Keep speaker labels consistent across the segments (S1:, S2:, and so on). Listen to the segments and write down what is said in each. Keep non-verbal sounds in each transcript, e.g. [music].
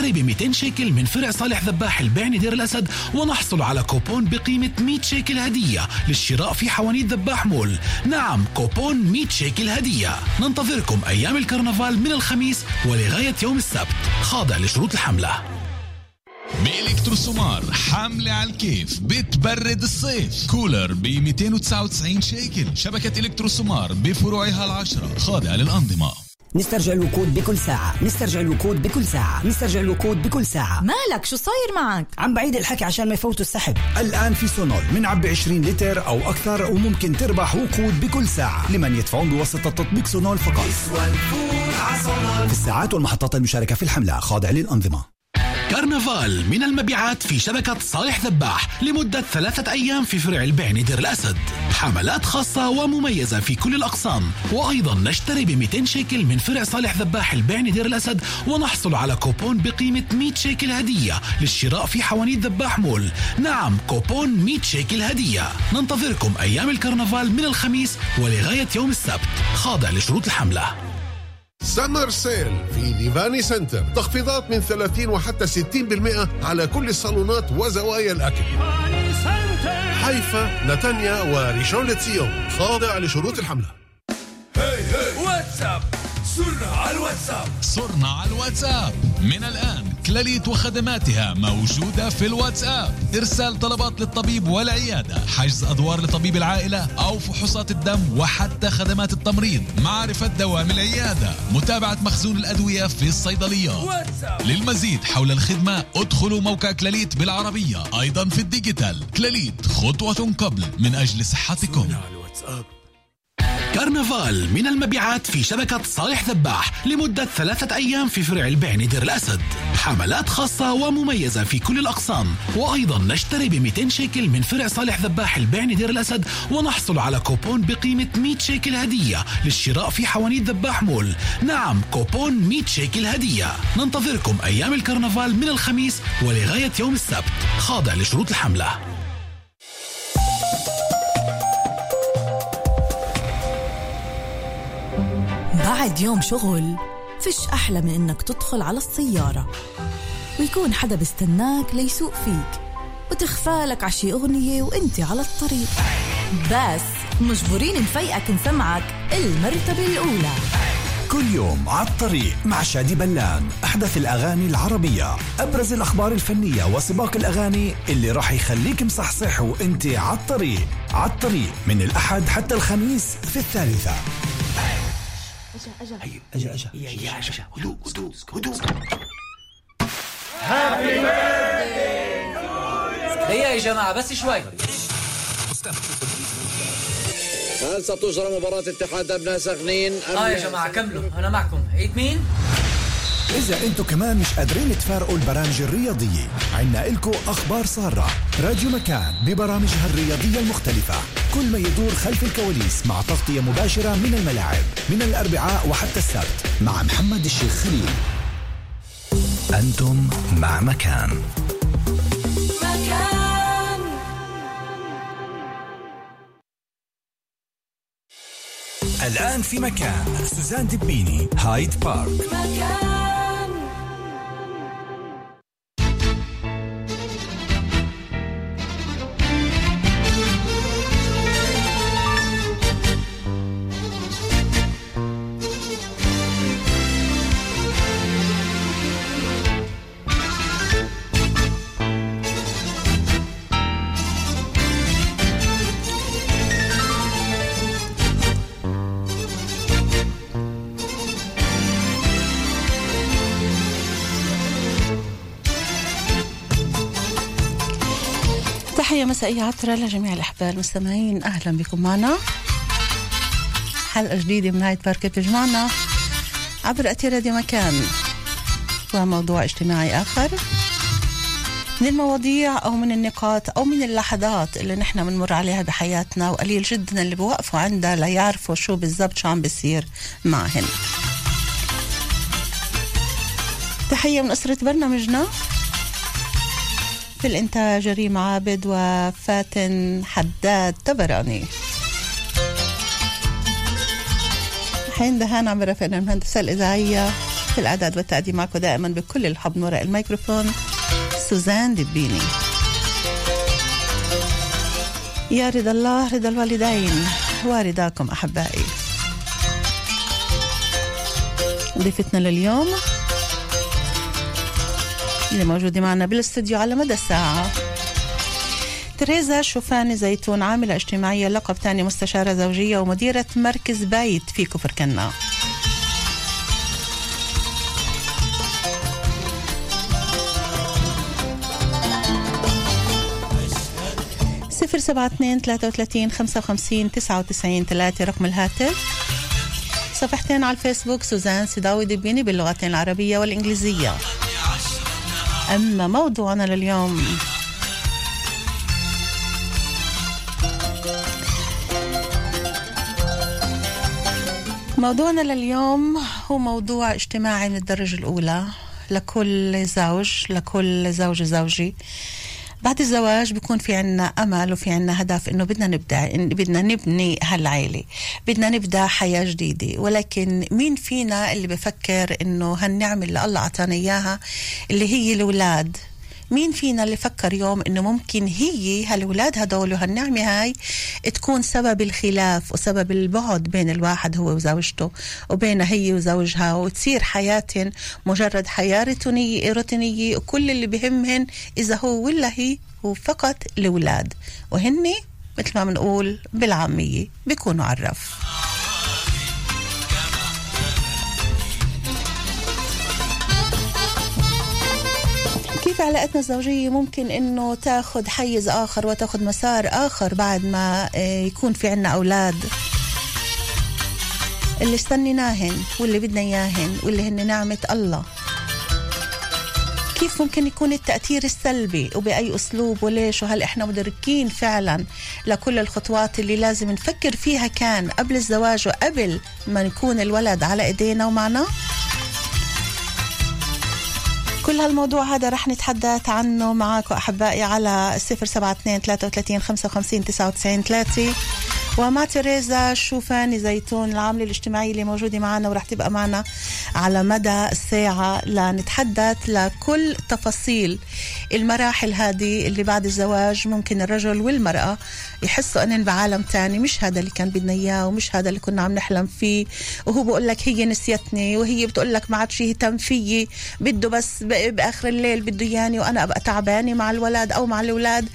S1: نشتري ب 200 شيكل من فرع صالح ذباح البعني دير الأسد ونحصل على كوبون بقيمة 100 شيكل هدية للشراء في حوانيت ذباح مول. نعم كوبون 100 شيكل هدية. ننتظركم أيام الكرنفال من الخميس ولغاية يوم السبت. خاضع لشروط الحملة.
S2: بإلكترو سومار حملة على الكيف بتبرد الصيف. كولر ب 299 شيكل. شبكة إلكترو سومار بفروعها العشرة. خاضعة للأنظمة.
S3: نسترجع الوقود بكل ساعة. نسترجع الوقود بكل ساعة. نسترجع الوقود بكل ساعة.
S4: مالك؟ شو صاير معك؟
S3: عم بعيد الحكي عشان ما يفوتوا السحب.
S5: الآن في سونول بنعبي 20 لتر أو أكثر وممكن تربح وقود بكل ساعة. لمن يدفعون بواسطة تطبيق سونول فقط. في الساعات والمحطات المشاركة في الحملة. خاضع للأنظمة.
S1: كرنفال من المبيعات في شبكة صالح ذباح لمدة ثلاثة أيام في فرع البعني دير الأسد. حملات خاصة ومميزة في كل الأقسام. وأيضا نشتري ب 200 شيكل من فرع صالح ذباح البعني دير الأسد ونحصل على كوبون بقيمة 100 شيكل هدية للشراء في حوانيت ذباح مول. نعم كوبون 100 شيكل هدية. ننتظركم أيام الكرنفال من الخميس ولغاية يوم السبت. خاضع لشروط الحملة.
S6: summer sale في ديفاني سنتر تخفيضات من 30 وحتى 60% على كل الصالونات وزوايا الأكل. حيفا نتانيا وريشون لتسيون. خاضع لشروط الحملة.
S7: واتساب صرنا على الواتساب.
S2: صرنا على الواتساب. من الآن كلاليت وخدماتها موجودة في الواتساب. إرسال طلبات للطبيب والعيادة حجز أدوار لطبيب العائلة أو فحوصات الدم وحتى خدمات التمريض. معرفة دوام العيادة. متابعة مخزون الأدوية في الصيدليات
S7: واتساب.
S2: للمزيد حول الخدمة ادخلوا موقع كلاليت بالعربية. أيضا في ال digital. كلاليت خطوة قبل من أجل صحتكم.
S1: كرنفال من المبيعات في شبكة صالح ذباح لمدة ثلاثة أيام في فرع البعني دير الأسد. حملات خاصة ومميزة في كل الأقسام. وأيضا نشتري ب 200 شيكل من فرع صالح ذباح البعني دير الأسد ونحصل على كوبون بقيمة 100 شيكل هدية للشراء في حوانيت ذباح مول. نعم كوبون 100 شيكل هدية. ننتظركم أيام الكرنفال من الخميس ولغاية يوم السبت. خاضع لشروط الحملة.
S4: بعد يوم شغل فيش أحلى من إنك تدخل على السيارة. ويكون حدا بيستناك ليسوق فيك وتخفالك عشي أغنية وإنت على الطريق. بس مجبورين نفيقك نسمعك المرتبة الأولى.
S5: كل يوم على الطريق مع شادي بلان أحدث الأغاني العربية. أبرز الأخبار الفنية وسباق الأغاني اللي راح يخليك مصحصح وإنت على الطريق. على الطريق من الأحد حتى الخميس في الثالثة. أجا أجا. يا أجا. هدوء هدوء هدوء.
S8: هيا يا جماعة بس شوي.
S9: هل ستجرى مباراة اتحاد أبناء سخنين أم
S8: آه يا جماعة كملوا. أنا معكم. عيد مين؟
S5: إذا أنتم كمان مش قادرين تفارقوا البرامج الرياضية عنا إلكو أخبار سارة. راديو مكان ببرامجها الرياضية المختلفة. كل ما يدور خلف الكواليس مع تغطية مباشرة من الملاعب من الأربعاء وحتى السبت مع محمد الشيخ خليل. أنتم مع مكان. الآن في مكان سوزان دبيني هايد بارك.
S10: تحية مسائية عطرة لجميع الأحباب المستمعين أهلا بكم معنا. حلقة جديدة من هاي بارك بتجمعنا. عبر أثير راديو مكان. وموضوع اجتماعي آخر. من المواضيع أو من النقاط أو من اللحظات اللي نحن بنمر عليها بحياتنا وقليل جدا اللي بوقفوا عندها ليعرفوا شو بالضبط شو عم بيصير معهن. تحية من أسرة برنامجنا. في الإنتاج ريم عابد وفاتن حداد تبراني. حين دهان عم برافقنا المهندسة الإذاعية. في الإعداد والتقديم معكم دائما بكل الحب من وراء الميكروفون سوزان دبيني يا رضا الله رضا الوالدين ورضاكم أحبائي. ضيفتنا لليوم اللي موجودة معنا بالاستوديو على مدى الساعة. تريزا شوفاني زيتون عاملة اجتماعية لقب ثاني مستشارة زوجية ومديرة مركز بيت في كفر كنا. صفر سبعة اثنين ثلاثة وثلاثين خمسة وخمسين تسعة وتسعين ثلاثة رقم الهاتف. صفحتين على الفيسبوك سوزان سداوي دبيني باللغتين العربية والإنجليزية. أما موضوعنا لليوم؟ موضوعنا لليوم هو موضوع اجتماعي من الدرجة الأولى لكل زوج لكل زوج زوجي بعد الزواج بيكون في عنا أمل وفي عنا هدف إنه بدنا نبدأ إن بدنا نبني هالعيلة. بدنا نبدأ حياة جديدة. ولكن مين فينا اللي بفكر إنه هالنعمة اللي الله أعطانا إياها؟ اللي هي الأولاد. مين فينا اللي فكر يوم إنه ممكن هي هالولاد هدول وهالنعمة هاي تكون سبب الخلاف وسبب البعد بين الواحد هو وزوجته وبين هي وزوجها وتصير حياتهم مجرد حياة روتينية روتينية وكل اللي بهمهن إذا هو ولا هي هو فقط الأولاد. وهن مثل ما بنقول بالعامية بيكونوا عرف كيف علاقتنا الزوجية ممكن إنه تاخذ حيز آخر وتاخذ مسار آخر بعد ما آه، يكون في عنا أولاد. اللي استنيناهن واللي بدنا إياهن واللي هن نعمة الله. كيف ممكن يكون التأثير السلبي وبأي أسلوب وليش وهل إحنا مدركين فعلا لكل الخطوات اللي لازم نفكر فيها كان قبل الزواج وقبل ما يكون الولد على إيدينا ومعنا؟ كل هالموضوع هذا رح نتحدث عنه معكم أحبائي على 072 33 55 99 3 ومع تريزا شوفاني زيتون العاملة الاجتماعية اللي موجودة معنا ورح تبقى معنا على مدى الساعة لنتحدث لكل تفاصيل المراحل هذه اللي بعد الزواج ممكن الرجل والمرأة يحسوا انهم بعالم تاني. مش هذا اللي كان بدنا إياه ومش هذا اللي كنا عم نحلم فيه. وهو بقول لك هي نسيتني وهي بتقول لك ما عاد يهتم فيي. بده بس بآخر الليل بده ياني وأنا أبقى تعبانة مع الولد أو مع الأولاد.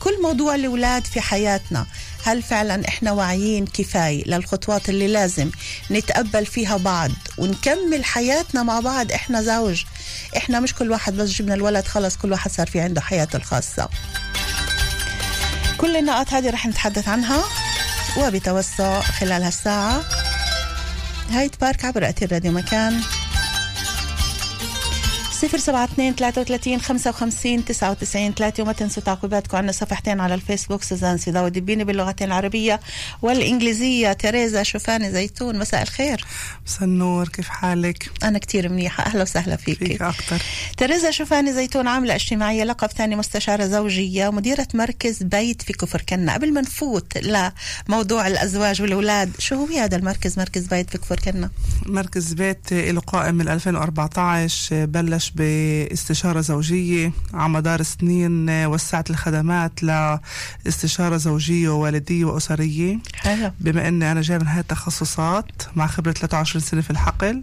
S10: كل موضوع الأولاد في حياتنا. هل فعلا إحنا واعيين كفاية للخطوات اللي لازم نتقبل فيها بعض ونكمل حياتنا مع بعض إحنا زوج؟ إحنا مش كل واحد بس جبنا الولد خلص كل واحد صار في عنده حياته الخاصة. كل النقاط هذه رح نتحدث عنها وبتوسع خلال هالساعة. هايد بارك عبر أثير راديو مكان. صفر سبعة اثنين ثلاثة وثلاثين خمسة وخمسين تسعة وتسعين ثلاثة. وما تنسوا تعقيباتكم عنا صفحتين على الفيسبوك. سوزان سيداوي دبيني باللغتين العربية والإنجليزية. تريزا شوفاني زيتون. مساء الخير.
S11: مساء النور. كيف حالك؟
S10: أنا كتير منيحة. أهلا وسهلا فيك.
S11: فيك أكتر.
S10: تريزا شوفاني زيتون عاملة اجتماعية لقب ثاني مستشارة زوجية مديرة مركز بيت في كفر كنا. قبل ما نفوت لموضوع الأزواج والأولاد شو هو هذا المركز؟ مركز بيت في كفر كنا؟
S11: مركز بيت له قائم من 2014 بلش باستشارة زوجية على مدار سنين وسعت الخدمات لاستشارة زوجية ووالدية وأسرية.
S10: حلو.
S11: بما أني أنا جاي من هاي التخصصات مع خبرة 23 سنة في الحقل.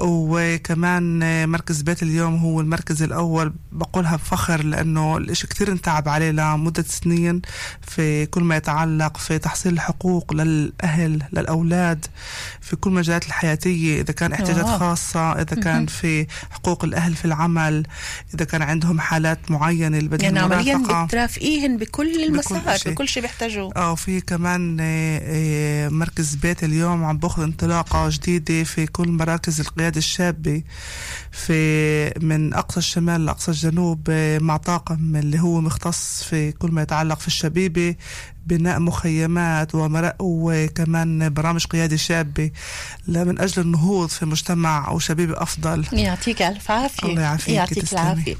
S11: وكمان مركز بيت اليوم هو المركز الأول. بقولها بفخر لأنه الإشي كتير انتعب عليه لمدة سنين في كل ما يتعلق في تحصيل الحقوق للأهل للأولاد. في كل المجالات الحياتية إذا كان احتياجات خاصة إذا كان في حقوق الأهل في العمل إذا كان عندهم حالات معينة اللي بدهم
S10: يعني عمليا. بترافقيهن بكل المسار
S11: شيء.
S10: بكل شيء بيحتاجوه
S11: آه في كمان آه، آه، مركز بيت اليوم عم بأخذ انطلاقة جديدة في كل مراكز القيادة الشابة في من أقصى الشمال لأقصى الجنوب آه، مع طاقم اللي هو مختص في كل ما يتعلق في الشبيبة بناء مخيمات. وكمان برامج قيادة شابة من أجل النهوض في مجتمع أو شبيبة أفضل.
S10: يعطيك ألف عافية.
S11: الله يعافيك
S10: يعطيك العافية.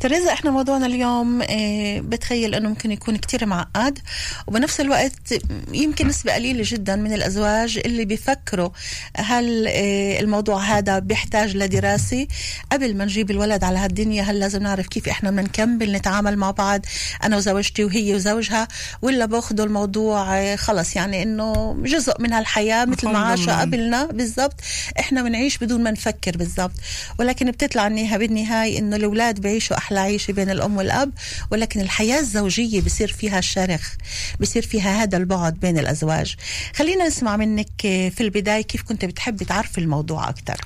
S10: تريزا إحنا موضوعنا اليوم آه، بتخيل أنه ممكن يكون كتير معقد وبنفس الوقت يمكن نسبة قليلة جدا من الأزواج اللي بيفكروا هل آه، الموضوع هذا بيحتاج لدراسة. قبل ما نجيب الولد على هالدنيا هل لازم نعرف كيف إحنا بدنا نكمل نتعامل مع بعض أنا وزوجتي وهي وزوجها ولا باخذوا الموضوع آه، خلص يعني إنه جزء من هالحياة مثل ما عاشوا قبلنا. بالضبط. إحنا بنعيش بدون ما نفكر بالضبط. ولكن بتطلع النهاية بالنهاية إنه الأولاد بيعيشوا أحلى عيشة بين الأم والأب ولكن الحياة الزوجية بصير فيها الشرخ بصير فيها هذا البعد بين الأزواج. خلينا نسمع منك آه، في البداية كيف كنت بتحبي تعرفي الموضوع أكثر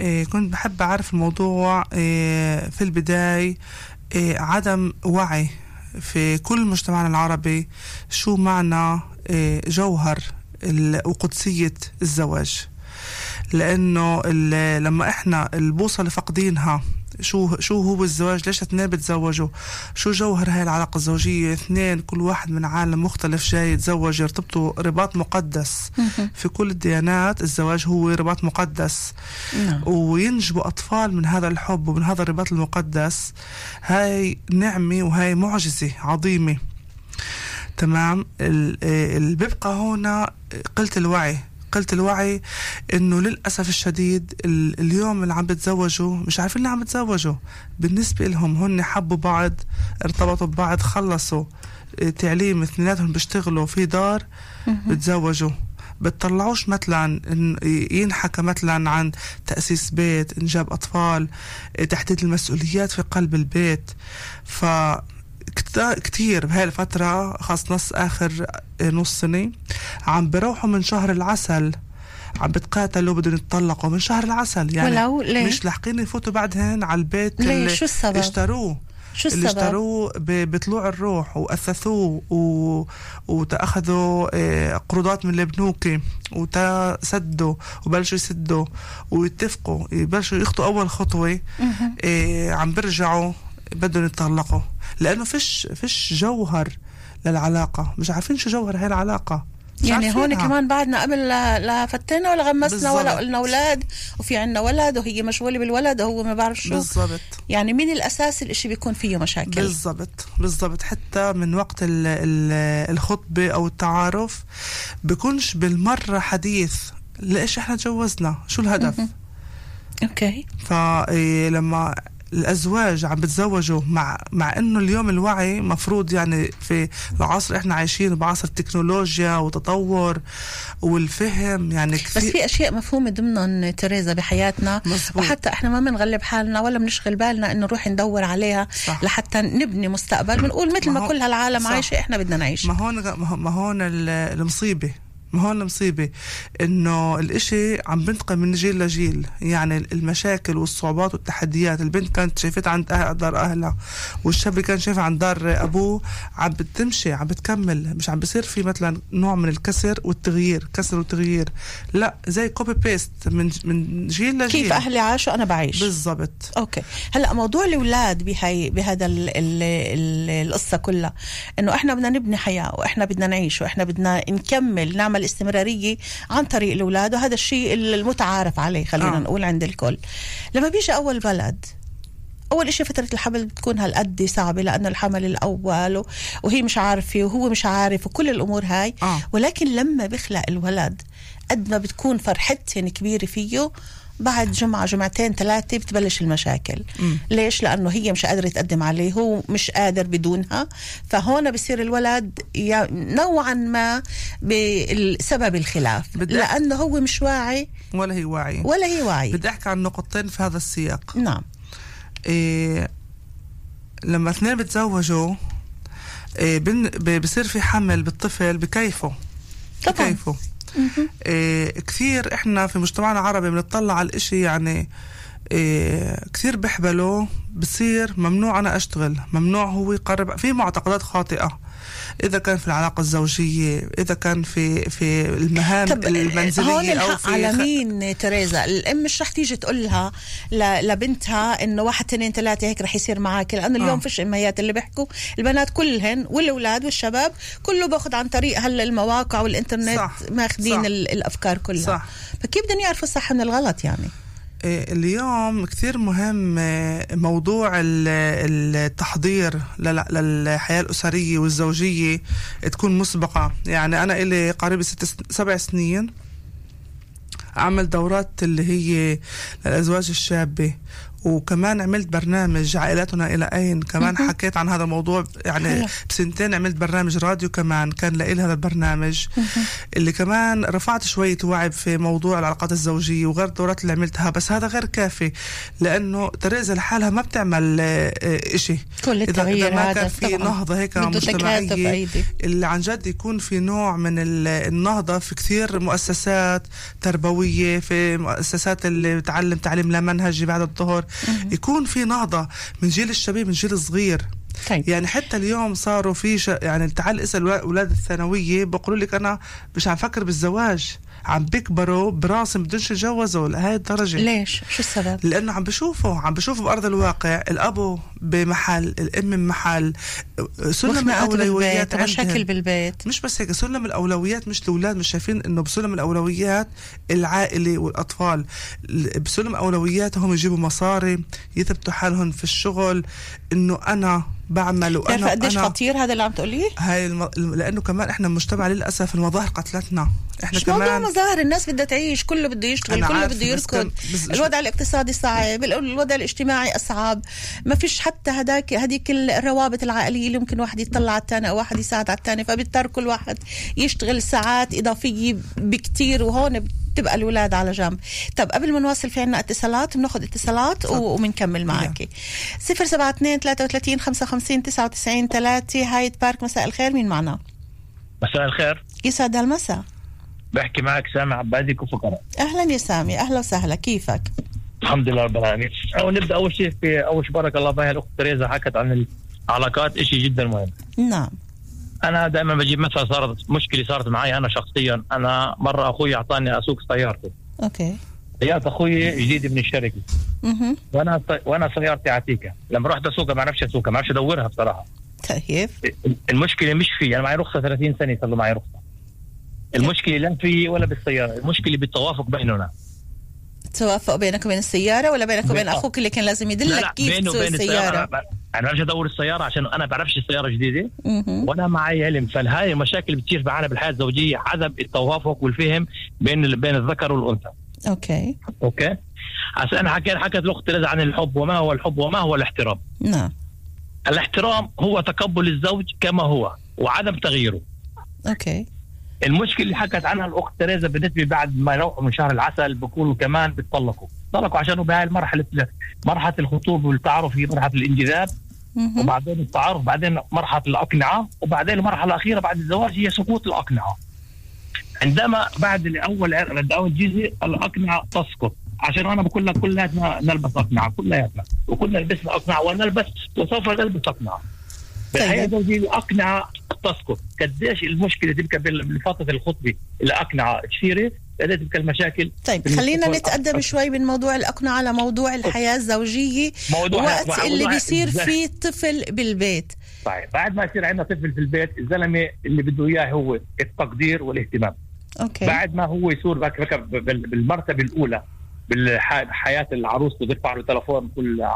S11: إيه كنت بحب أعرف الموضوع في البداية عدم وعي. في كل مجتمعنا العربي شو معنى إيه جوهر وقدسية الزواج. لأنه لما إحنا البوصلة فاقدينها شو شو هو الزواج؟ ليش اثنين بتزوجوا؟ شو جوهر هاي العلاقة الزوجية؟ اثنين كل واحد من عالم مختلف جاي يتزوج يرتبطوا رباط مقدس. في كل الديانات الزواج هو رباط مقدس. نعم. وينجبوا أطفال من هذا الحب ومن هذا الرباط المقدس. هاي نعمة وهاي معجزة عظيمة. تمام؟ اللي بيبقى هنا قلة الوعي. قلة الوعي إنه للأسف الشديد اليوم اللي عم بتزوجوا مش عارفين اللي عم بتزوجوا. بالنسبة لهم هن حبوا بعض ارتبطوا ببعض خلصوا آه، تعليم اثنيناتهم بيشتغلوا في دار بتزوجوا. بتطلعوش مثلا ينحكى مثلا عن تأسيس بيت إنجاب أطفال آه، تحديد المسؤوليات في قلب البيت. ف كتير بهاي الفترة خاص نص آخر نص سنة عم بروحوا من شهر العسل عم بتقاتلوا بدهم يتطلقوا من شهر العسل يعني
S10: ولو ليه؟
S11: مش لاحقين يفوتوا بعدهن على البيت
S10: ليه اللي شو السبب؟
S11: اشتروه
S10: شو
S11: السبب؟ اللي اشتروه بطلوع الروح واثثوه و... وتأخذوا آه، قروضات من البنوك وتسدوا وبلشوا يسدوا ويتفقوا يبلشوا يخطوا أول خطوة إيه عم برجعوا بدهم يتطلقوا لأنه فيش فيش جوهر للعلاقة. مش عارفين شو جوهر هاي العلاقة.
S10: يعني هون كمان بعدنا قبل لا فتنا ولا غمسنا ولا قلنا أولاد وفي عنا ولد وهي مشغولة بالولد وهو ما بعرف شو.
S11: بالضبط.
S10: يعني من الأساس الإشي بيكون فيه مشاكل؟
S11: بالضبط بالضبط. حتى من وقت ال ال الخطبة أو التعارف بكونش بالمرة حديث ليش إحنا تجوزنا؟ شو الهدف؟
S10: أوكي.
S11: فلما الأزواج عم بتزوجوا مع مع إنه اليوم الوعي مفروض يعني في العصر إحنا عايشين بعصر التكنولوجيا وتطور والفهم يعني
S10: كثير بس في أشياء مفهومة ضمنهم تريزا بحياتنا. مزبوط. وحتى إحنا ما بنغلب حالنا ولا بنشغل بالنا إنه نروح ندور عليها صح. لحتى نبني مستقبل. بنقول مثل ما, ما كل هالعالم عايشة إحنا بدنا نعيش.
S11: ما هون ما هون المصيبة. ما هون مصيبة إنه الإشي عم بنتقل من جيل لجيل. يعني المشاكل والصعوبات والتحديات البنت كانت شايفتها عند أهل دار أهلها والشاب كان شايفها عند دار أبوه عم بتمشي عم بتكمل. مش عم بصير في مثلا نوع من الكسر والتغيير كسر وتغيير. لا زي copy paste من من جيل لجيل.
S10: كيف أهلي عاشوا أنا بعيش.
S11: بالضبط.
S10: okay. هلأ موضوع الأولاد بهي بهذا ال ال ال القصة كلها إنه إحنا بدنا نبني حياة وإحنا بدنا نعيش وإحنا بدنا نكمل نعمل الاستمرارية عن طريق الأولاد وهذا الشيء المتعارف عليه خلينا آه. نقول عند الكل لما بيجي أول بلد أول شيء فترة الحمل بتكون هالقد صعبة لأنه الحمل الأول وهي مش عارفة وهو مش عارف وكل الأمور هاي آه. ولكن لما بيخلق الولد قد ما بتكون فرحتهم كبيرة فيه بعد جمعة جمعتين ثلاثة بتبلش المشاكل. م. ليش؟ لأنه هي مش قادرة تقدم عليه هو مش قادر بدونها. فهون بصير الولد نوعا ما بسبب الخلاف. لأنه هو مش واعي.
S11: ولا هي واعية.
S10: ولا هي واعية.
S11: بدي أحكي عن نقطتين في هذا السياق.
S10: نعم.
S11: إيه لما اثنين بتزوجوا إيه بصير في حمل بالطفل بكيفه.
S10: طبعا. بكيفه.
S11: إيه كثير إحنا في مجتمعنا العربي بنطلع على الإشي يعني إيه كثير بحبله بصير ممنوع أنا أشتغل ممنوع هو يقرب في معتقدات خاطئة. إذا كان في العلاقة الزوجية إذا كان في في المهام
S10: طب
S11: المنزلية
S10: هون
S11: أو
S10: الحق
S11: في
S10: على مين تريزا الأم مش رح تيجي تقول لها لبنتها إنه واحد اثنين ثلاثة هيك رح يصير معك لأنه اليوم
S11: آه.
S10: فيش امهات اللي بيحكوا البنات كلهن والأولاد والشباب كله بأخذ عن طريق هلأ المواقع
S11: والإنترنت.
S10: ماخذين الأفكار كلها
S11: صح.
S10: فكيف بدهم يعرفوا الصح من الغلط يعني
S11: اليوم كثير مهم آه، موضوع ال- التحضير لل- للحياة الأسرية والزوجية تكون مسبقة. يعني أنا إلي قريب ست سبع سنين أعمل دورات اللي هي للأزواج الشابة وكمان عملت برنامج عائلتنا إلى أين كمان. حكيت عن هذا الموضوع يعني. بسنتين عملت برنامج راديو كمان كان لإلي هذا البرنامج اللي كمان رفعت شوية وعي في موضوع العلاقات الزوجية وغير الدورات اللي عملتها بس هذا غير كافي لأنه تريزا لحالها ما بتعمل آه، آه، إشي
S10: كل
S11: إذا,
S10: التغيير
S11: إذا ما كان في. نهضة هيك
S10: أيدي.
S11: اللي عن جد يكون في نوع من ال- النهضة في كثير مؤسسات تربوية في مؤسسات اللي بتعلم تعليم لا منهجي بعد الظهر يكون في نهضة من جيل الشباب من جيل الصغير
S10: طيب.
S11: يعني حتى اليوم صاروا في ش... يعني تعال اسأل أولاد الثانوية بقولوا لك أنا مش عم فكر بالزواج. عم بيكبروا براسهم بدونش يتجوزوا لهي الدرجة.
S10: ليش؟ شو السبب؟
S11: لأنه عم بشوفوا عم بشوفوا بأرض الواقع الابو بمحل الأم بمحل سلم
S10: الأولويات
S11: عندهم.
S10: بالبيت.
S11: مش بس هيك سلم الأولويات مش الاولاد مش شايفين إنه بسلم الأولويات العائلة والأطفال. ال- بسلم أولوياتهم يجيبوا مصاري يثبتوا حالهم في الشغل إنه أنا بعمل
S10: وأنا قديش خطير هذا اللي عم تقوليه؟
S11: هاي الم... لأنه كمان إحنا مجتمع للأسف المظاهر قتلتنا. إحنا
S10: مش موضوع مظاهر الناس بدها تعيش كله بده يشتغل كله بده يركض.
S11: بس-
S10: الوضع الاقتصادي صعب الوضع الاجتماعي أصعب. ما فيش حتى هداك هذيك الروابط العائلية اللي ممكن واحد يطلع على الثاني أو واحد يساعد على الثاني فبيضطر كل واحد يشتغل ساعات إضافية بكتير وهون بتبقى الأولاد على جنب. طب قبل ما نواصل في عنا اتصالات بناخذ اتصالات وبنكمل معك. 072 33 55 99 3 هايد بارك مساء الخير مين معنا؟
S12: مساء الخير.
S10: يسعد هالمساء.
S12: بحكي معك سامي عبادي كفو قرن
S10: أهلا يا سامي أهلا وسهلا كيفك؟
S12: الحمد لله رب العالمين. أو نبدأ أول شيء في أول شيء بارك الله فيها الأخت تريزا حكت عن العلاقات شيء جدا مهم.
S10: نعم.
S12: أنا دائما بجيب مثلا صارت مشكلة صارت معي أنا شخصيا. أنا مرة أخوي أعطاني أسوق سيارته
S10: أوكي.
S12: سيارة أخوي جديده من الشركة.
S10: أها
S12: وأنا وأنا سيارتي عتيقة. لما رحت أسوقها ما بعرفش أسوقها ما بعرفش أدورها بصراحة.
S10: طيب.
S12: المشكلة مش في أنا معي رخصة 30 سنة صار معي رخصة. المشكلة لا في ولا بالسيارة المشكلة بالتوافق بيننا.
S10: توافق بينك وبين السيارة ولا بينك وبين. أخوك اللي كان لازم
S12: لا
S10: يدلك
S12: لا
S10: كيف
S12: بينه
S10: تسوق
S12: وبين السيارة. أنا برجع أدور السيارة عشان أنا بعرفش السيارة
S10: جديدة.
S12: وأنا معي علم. فهاي المشاكل بتصير معنا بالحياة الزوجية عدم التوافق والفهم بين بين الذكر والأنثى.
S10: okay.
S12: okay? هسا أنا حكيت حكت الاخت تريزا عن الحب وما هو الحب وما هو الاحترام.
S10: نعم.
S12: الاحترام هو تقبل الزوج كما هو وعدم تغييره.
S10: okay.
S12: المشكلة اللي حكت عنها الأخت تريزا بالنسبة بعد ما يروحوا من شهر العسل بيكونوا كمان بيتطلقوا طلقوا عشان بهاي المرحله مرحلة الخطوبه والتعارف هي مرحلة الانجذاب. وبعدين التعارف بعدين مرحلة الأقنعة وبعدين المرحلة الأخيرة بعد الزواج هي سقوط الأقنعة. عندما بعد الأول بعد اول جزء الأقنعة تسقط. عشان أنا بقول لك كلياتنا نلبس أقنعة كلياتنا وكلنا لبسنا أقنعة ونلبس وسوف نلبس أقنعة. بالحياة الزوجيه الاقنعه تسقط قديش المشكلة تبقى بال- بفتره الخطبة الأقنعة كثيره قديش تبقى المشاكل؟
S10: طيب خلينا نتقدم شوي من موضوع الأقنعة على موضوع الحياة الزوجية
S12: موضوع-
S10: وقت
S12: موضوع-
S10: اللي بيصير؟ فيه طفل بالبيت.
S12: طيب بعد ما يصير عندنا طفل في البيت الزلمة اللي بده إياه هو التقدير والاهتمام.
S10: أوكي.
S12: بعد ما هو يصير بالمرتبة الأولى بالحياة العروس بيرفع له تلفون كل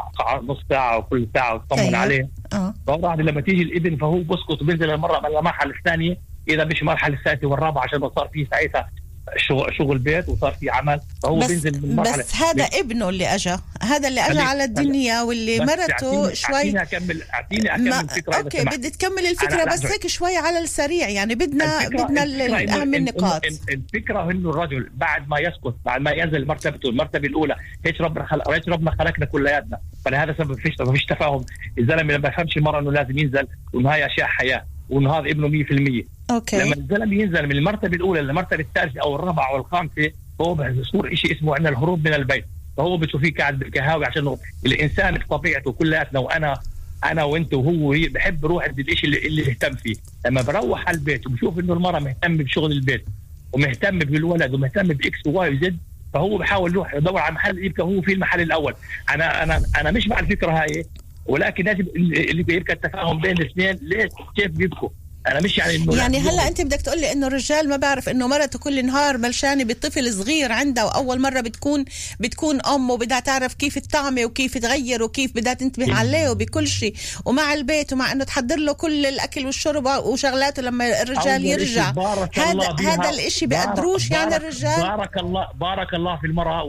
S12: نص ساعة وكل ساعة ويطمن
S10: طيب.
S12: عليه
S10: آه
S12: فبعد لما تيجي الابن فهو بسقط وبينزل المرة المرحله الثانية اذا مش المرحله الثالثة والرابعة عشان ما صار في ساعتها شغل, شغل بيت وصار في عمل فهو
S10: بس
S12: بينزل من المرحلة.
S10: بس هذا ابنه اللي اجى هذا اللي اجى على الدنيا واللي مرته شوي
S12: أعطيني اكمل أعطيني أكمل
S10: ما الفكرة
S12: أوكي.
S10: بدي تكمل
S12: الفكرة
S10: بس. هيك شوي على السريع يعني بدنا
S12: الفكرة-
S10: بدنا
S12: الفكرة
S10: اهم النقاط.
S12: الفكرة إنه الرجل بعد ما يسقط بعد ما ينزل مرتبته المرتبة الأولى هيك ربنا خلق هيك ربنا خلقنا كلياتنا. فلهذا سبب فيش ما فيش تفاهم. الزلمة لما يفهمش المره إنه لازم ينزل وانه هاي أشياء حياة. هذا ابنه 100%
S10: okay.
S12: لما الزلمة ينزل من المرتبة الأولى للمرتبه الثالثة أو الرابعة أو الخامسة فهو بصير شيء اسمه عندنا الهروب من البيت. فهو بتشوفيه قاعد بالقهاوي عشان الإنسان بطبيعته كلياتنا وأنا أنا وأنت وهو هي بحب يروح عند الشيء اللي, اللي يهتم فيه. لما بروح على البيت وبشوف إنه المرأة مهتمة بشغل البيت ومهتم بالولد ومهتم بإكس وواي وزد فهو بحاول يروح يدور على محل يبقى هو في المحل الأول. أنا أنا أنا مش مع الفكرة هاي. ولكن لازم يبقى التفاهم بين الاثنين ليش؟ كيف بيبكوا؟ أنا مش يعني إنه
S10: يعني هلأ أنت بدك تقول لي إنه الرجال ما بعرف إنه مرته كل نهار بلشانه بطفل صغير عندها وأول مرة بتكون بتكون أم وبدها تعرف كيف الطعمه وكيف تغير وكيف بدها تنتبه عليه وبكل شيء. ومع البيت ومع إنه تحضر له كل الأكل والشرب وشغلاته لما الرجال يرجع. هذا هذا الإشي بقدروش يعني الرجال؟
S12: بارك الله بارك الله في المرأة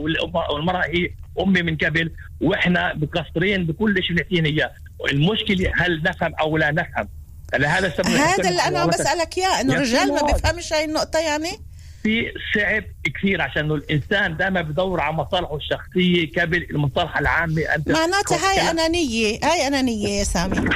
S12: والمرأة هي أمي من قبل وإحنا مقصرين بكل شيء نعطينا إياه. المشكلة هل نفهم أو لا نفهم؟
S10: هذا السبب هذا اللي أنا بسألك إياه إنه الرجال ما بيفهمش هاي النقطة يعني؟
S12: في صعب كثير عشان الإنسان دائما بدور على مصالحه الشخصية قبل المصالحة العامة.
S10: أنت معناتها هاي أنانية. هاي أنانية يا سامي.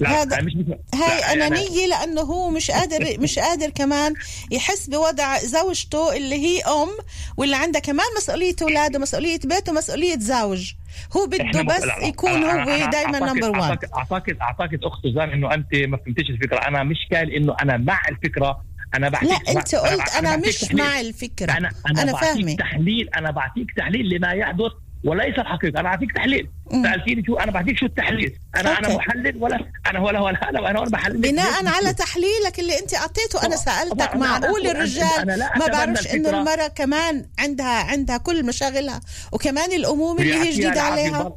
S12: لا هذا مش
S10: هاي أنانية. لأنه هو مش قادر مش قادر كمان يحس بوضع زوجته اللي هي أم واللي عندها كمان مسؤولية أولاد ومسؤولية بيت ومسؤولية زوج. هو بده بس يكون هو دائما number 1
S12: اعتقد اعتقد اخت سوزان إنه أنت ما فهمتيش الفكرة. أنا مش قال إنه أنا مع الفكرة أنا بعطيك
S10: لا أنت قلت أنا, أنا مش تحليل. مع الفكرة.
S12: أنا أنا, أنا فاهمة. تحليل أنا بعطيك تحليل لما يحدث وليس الحقيقة. أنا اعطيك تحليل. سألتيني شو أنا بعطيك شو التحليل. أنا okay. أنا محلل ولا أنا ولا ولا أنا أنا بحلل
S10: بناء على تحليلك اللي أنت أعطيته أنا سألتك معقول الرجال ما بعرفش إنه المرأة كمان عندها عندها كل مشاغلها وكمان الامومه اللي هي جديدة عليها.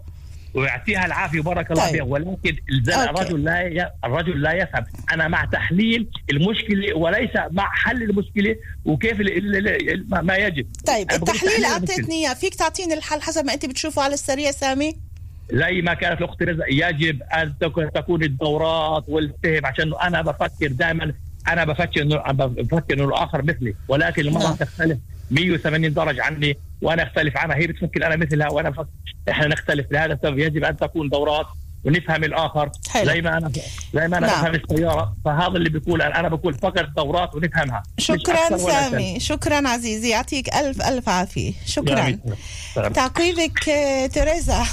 S12: ويعطيها العافية وبارك الله طيب. فيها. ولكن الرجل لا الرجل لا يفهم. أنا مع تحليل المشكلة وليس مع حل المشكلة وكيف ما يجب.
S10: طيب التحليل أعطيتني إياه. فيك تعطيني الحل حسب ما أنت بتشوفه على السريع سامي؟
S12: زي ما كانت الأخت رزق. يجب أن تكون الدورات والفهم عشان أنا بفكر دائما أنا بفكر انه بفكر إنه الآخر مثلي. ولكن المراه نعم. تختلف. 180 درجة عني. وأنا أختلف عنها. هي بتفكر أنا مثلها وأنا بفكر إحنا نختلف. لهذا السبب يجب أن تكون دورات ونفهم الآخر. حلو. زي ما أنا زي ما أنا نعم. بفهم السيارة. فهذا اللي بقول أنا. بقول فقط دورات ونفهمها.
S10: شكرا سامي. شكرا عزيزي يعطيك الف ألف عافية. شكرا. تعقيبك آه، تريزا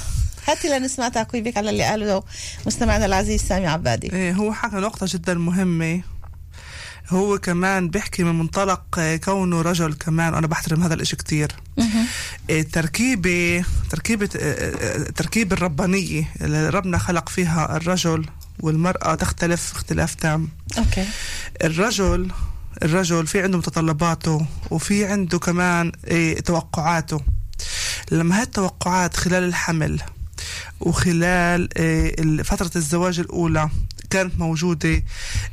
S10: هاتي لنسمع تعقيبك على اللي قاله مستمعنا العزيز سامي عبادي.
S11: إيه هو حكى نقطة جدا مهمة. هو كمان بيحكي من منطلق كونه رجل كمان. أنا بحترم هذا الإشي كتير. التركيبة تركيبة التركيبة الربانية اللي ربنا خلق فيها الرجل والمرأة تختلف اختلاف تام.
S10: أوكي.
S11: الرجل الرجل في عنده متطلباته وفي عنده كمان توقعاته. لما هاي التوقعات خلال الحمل وخلال فترة الزواج الأولى كانت موجودة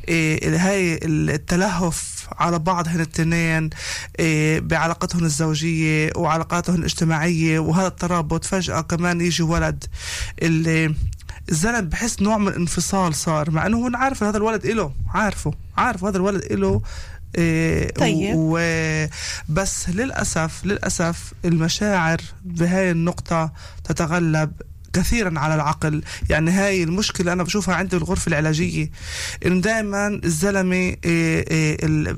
S11: إيه هاي التلهف على بعض هن التنين إيه بعلاقتهم الزوجية وعلاقاتهم الاجتماعية وهذا الترابط فجأة كمان يجي ولد اللي الزلمة بحس نوع من الانفصال صار مع إنه هو عارف هذا الولد إله عارفه عارف هذا الولد إله إيه
S10: طيب.
S11: و بس للأسف للأسف المشاعر بهاي النقطة تتغلب كثيرا على العقل. يعني هاي المشكلة أنا بشوفها عندي بالغرفة العلاجية إنه دائما الزلمة إيه إيه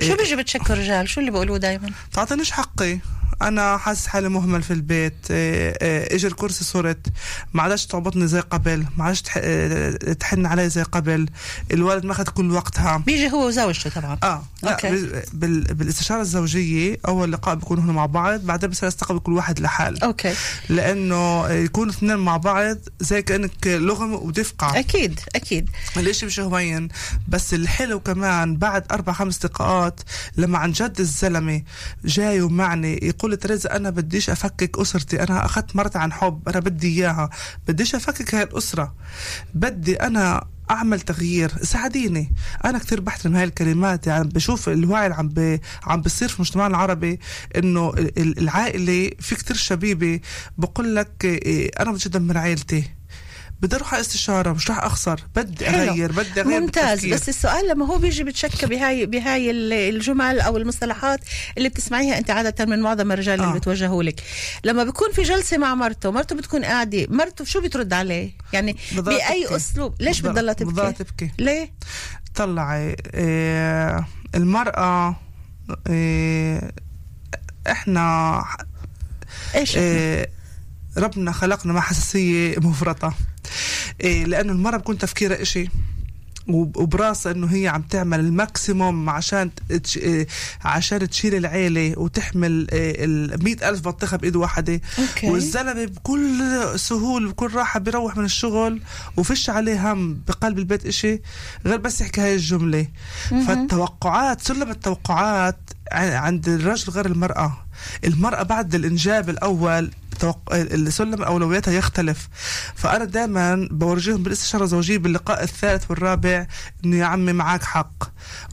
S10: شو بيجي بتشكوا الرجال شو اللي بيقولوه دائما
S11: تعطينيش حقي. أنا حاسس حالي مهمل في البيت. إيه، إيه، اجى الكرسي صرت ما عادش تعبطني زي قبل. ما عادش إيه، تحن علي زي قبل. الولد ما أخذ كل وقتها.
S10: بيجي هو وزوجته طبعا.
S11: آه لا okay. بال... بالاستشارة الزوجية أول لقاء بيكونوا هنا مع بعض. بعدين بصير يستقبل كل واحد لحال.
S10: okay.
S11: لأنه يكونوا اثنين مع بعض زي كأنك لغم ودفشة.
S10: أكيد أكيد.
S11: الإشي مش هوين. بس الحلو كمان بعد أربع خمس لقاءات لما عن جد الزلمة جاي ومعني يقول تقول تريزا أنا بديش أفكك أسرتي أنا أخذت مرتي عن حب أنا بدي إياها. بديش أفكك هاي الأسرة. بدي أنا أعمل تغيير. ساعديني. أنا كثير بحترم هاي الكلمات. يعني بشوف الوعي اللي عم بي عم بيصير في المجتمع العربي إنه العائلة في كثير شبيبة. بقول لك إيه، أنا بدي ادمر عائلتي. بدي أروح على استشارة مش راح أخسر. بدي أغير بدي أغير
S10: ممتاز. بالتفكير. بس السؤال لما هو بيجي بتشكى بهاي بهاي الجمل أو المصطلحات اللي بتسمعيها أنت عادة من معظم الرجال آه. اللي بتوجهوا لك. لما بيكون في جلسة مع مرته مرته بتكون قاعدة مرته شو بترد عليه؟ يعني بأي تبكي. أسلوب؟ ليش بتضلها تبكي؟
S11: بتضلها تبكي.
S10: ليه؟
S11: طلعي إيه المرأة إيه إحنا
S10: إيش إيه
S11: ربنا خلقنا مع حساسية مفرطة. إيه لأنه المرأة بكون تفكيرها وب- وبراسها إنه هي عم تعمل الماكسيموم عشان تش... إيه، عشان تشيل العيلة وتحمل إيه، ال مئة ألف بطيخة بإيد واحدة
S10: أوكي.
S11: والزلمة بكل سهولة بكل راحة بيروح من الشغل وفش عليه هم بقلب البيت إشي غير بس يحكي هاي الجملة
S10: مهم.
S11: فالتوقعات سلم التوقعات عند الرجل غير المرأة. المرأة بعد الإنجاب الأول توق... السلم أولوياتها يختلف. فأنا دائما بورجيهم بالاستشارة الزوجية باللقاء الثالث والرابع إنه يا عمي معك حق.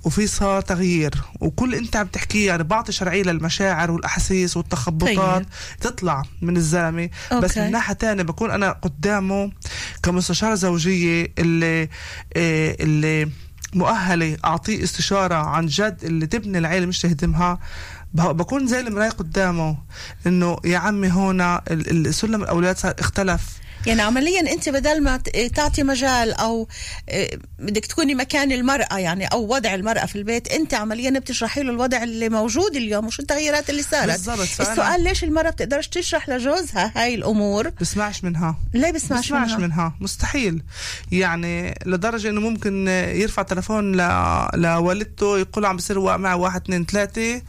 S11: وفي صار تغيير. وكل أنت عم تحكيه يعني بعطي شرعية للمشاعر والأحاسيس والتخبطات
S10: طيب.
S11: تطلع من الزلمة. بس. من ناحية تانية بكون أنا قدامه كمستشارة زوجية اللي إيه اللي مؤهلة أعطيه استشارة عن جد اللي تبني العيلة مش تهدمها. بكون زي المراية قدامه إنه يا عمي ال- سلم الأولاد صار اختلف.
S10: يعني عمليا أنت بدل ما تعطي مجال أو آه، بدك تكوني مكان المرأة يعني أو وضع المرأة في البيت أنت عمليا بتشرحي له الوضع اللي موجود اليوم وشو التغييرات اللي صارت. السؤال ليش المرأة بتقدرش تشرح لجوزها هاي الأمور؟
S11: بسمعش منها.
S10: ليه بسمعش
S11: بسمعش
S10: منها؟
S11: منها. مستحيل. يعني لدرجة إنه ممكن يرفع تلفون ل... لوالدته يقول عم بصير معي واحد اثنين ثلاثة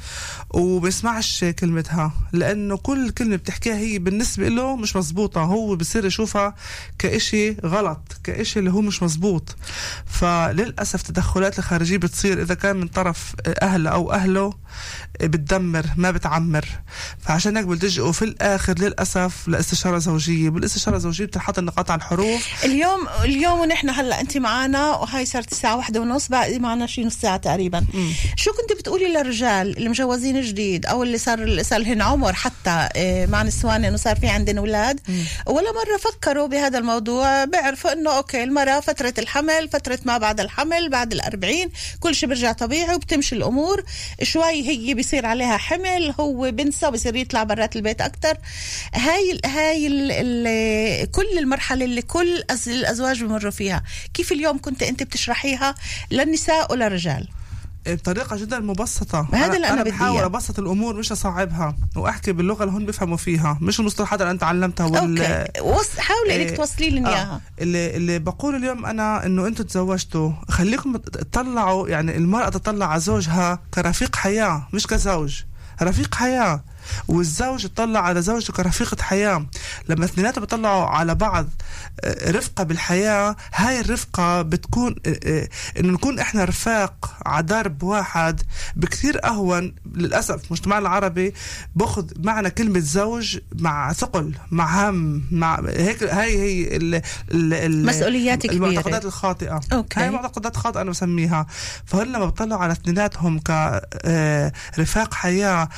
S11: وبسمعش كلمتها. لأنه كل كلمة بتحكيها هي بالنسبة له مش مزبوطة هو بصير يشوفها كإشي غلط كإشي اللي هو مش مزبوط. فللأسف تدخلات الخارجية بتصير إذا كان من طرف أهله أو أهله بتدمر ما بتعمر. فعشان هيك بلتجئوا في الآخر للأسف لاستشارة زوجية. بالاستشارة الزوجية بتنحط النقاط على الحروف.
S10: اليوم اليوم ونحن هلأ أنت معنا وهي صارت الساعة واحدة ونص باقي معنا شي نص ساعة تقريبا. شو كنت بتقولي للرجال اللي مجوزين جديد أو اللي صار صار لهن عمر حتى آه، مع نسوان إنه صار في عندنا أولاد؟ ولا مرة فكروا بهذا الموضوع بيعرفوا إنه okay المرأة فترة الحمل فترة ما بعد الحمل بعد الأربعين كل شيء بيرجع طبيعي وبتمشي الأمور. شوي هي بيصير عليها حمل هو بنسى وبصير يطلع برات البيت أكثر هاي ال هاي كل المرحلة اللي كل الأزواج بمروا فيها. كيف اليوم كنت أنت بتشرحيها للنساء وللرجال؟
S11: بطريقة جدا مبسطة.
S10: هذا اللي أنا بدي
S11: بحاول
S10: إياه.
S11: أبسط الأمور مش أصعبها. وأحكي باللغة اللي هون بيفهموا فيها. مش المصطلحات اللي أنا تعلمتها وال
S10: okay. وص... حاولي إنك
S11: إيه،
S10: توصلي لي
S11: آه.
S10: اياها
S11: اللي اللي بقول اليوم أنا إنه أنتم تزوجتوا. خليكم تطلعوا يعني المرأة تطلع على زوجها كرفيق حياة مش كزوج. رفيق حياة. والزوج يطلع على زوجته كرفيقة حياة لما اثنيناتهم بيطلعوا على بعض آه، رفقة بالحياة هاي الرفقة بتكون آه، آه، إنه نكون إحنا رفاق على درب واحد بكثير أهون للأسف مجتمعنا العربي بأخذ معنى كلمة زوج مع ثقل مع هم مع هيك هاي هي ال ال ال
S10: مسؤوليات كبيرة.
S11: المعتقدات الخاطئة
S10: أوكي.
S11: هاي معتقدات خاطئة أنا بسميها فهن لما بيطلعوا على اثنيناتهم كرفاق حياة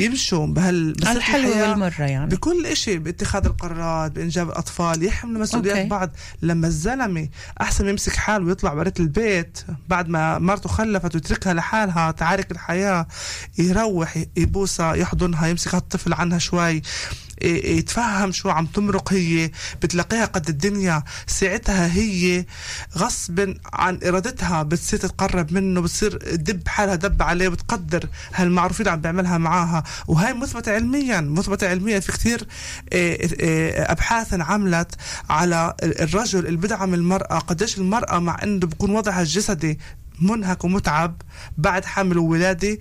S11: يمشوا بهال
S10: الحلوة والمرة يعني.
S11: بكل إشي باتخاذ القرارات بإنجاب الأطفال يحملوا مسؤوليات
S10: okay.
S11: بعض. لما الزلمة أحسن يمسك حاله ويطلع برات البيت بعد ما مرته خلفت ويتركها لحالها تعارك الحياة يروح يبوسها يحضنها يمسك الطفل عنها شوي يتفهم شو عم تمرق هي بتلاقيها قد الدنيا. ساعتها هي غصب عن إرادتها بتصير تتقرب منه بتصير تدب حالها دب عليه بتقدر هالمعروفين عم بيعملها معاها. وهي مثبتة علميا. مثبتة علميا في كثير إيه، إيه، ابحاث انعملت على الرجل اللي بدعم المرأة قديش المرأة مع إنه بكون وضعها الجسدي منهك ومتعب بعد حمل وولادة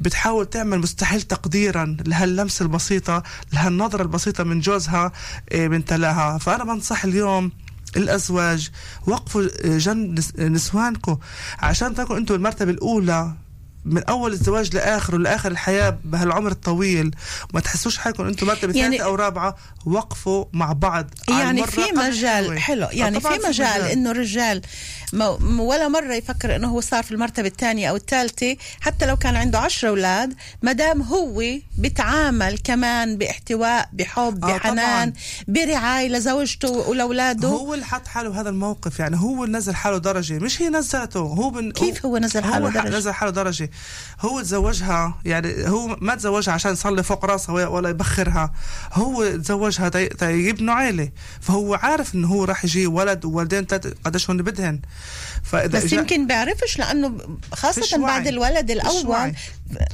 S11: بتحاول تعمل مستحيل تقديرا لهاللمسة البسيطة لهالنظرة البسيطة من جوزها إيه، بنت لها فأنا بنصح اليوم الأزواج وقفوا جنب نس- نسوانكم عشان تكونوا أنتم المرتبة الأولى من أول الزواج لاخره لاخر الحياة بهالعمر الطويل وما تحسوش حالكم إنتم مرتبة
S10: يعني-
S11: ثالثة أو رابعة وقفوا مع بعض
S10: يعني في مجال. حلو يعني في مجال إنه الرجال ما ما- ولا مرة يفكر إنه هو صار في المرتبة الثانية أو الثالثة حتى لو كان عنده عشرة أولاد ما دام هو بيتعامل كمان باحتواء بحب
S11: آه،
S10: بحنان برعاية لزوجته ولأولاده.
S11: هو اللي حط حاله بهذا الموقف يعني هو اللي نزل حاله درجة مش هي نزلته هو بن...
S10: كيف هو نزل حاله
S11: هو
S10: درجة؟
S11: نزل حاله درجة. هو تزوجها يعني هو ما تزوجها عشان يصلي فوق راسها ولا- يبخرها هو تزوجها تي... تي- يبنوا عيلة. فهو عارف إنه هو راح يجي ولد وولدين تلاتة قديش هن بدهن. فإذا
S10: بس يمكن بيعرفش لأنه
S11: وعي.
S10: بعد الولد الأول
S11: وعي.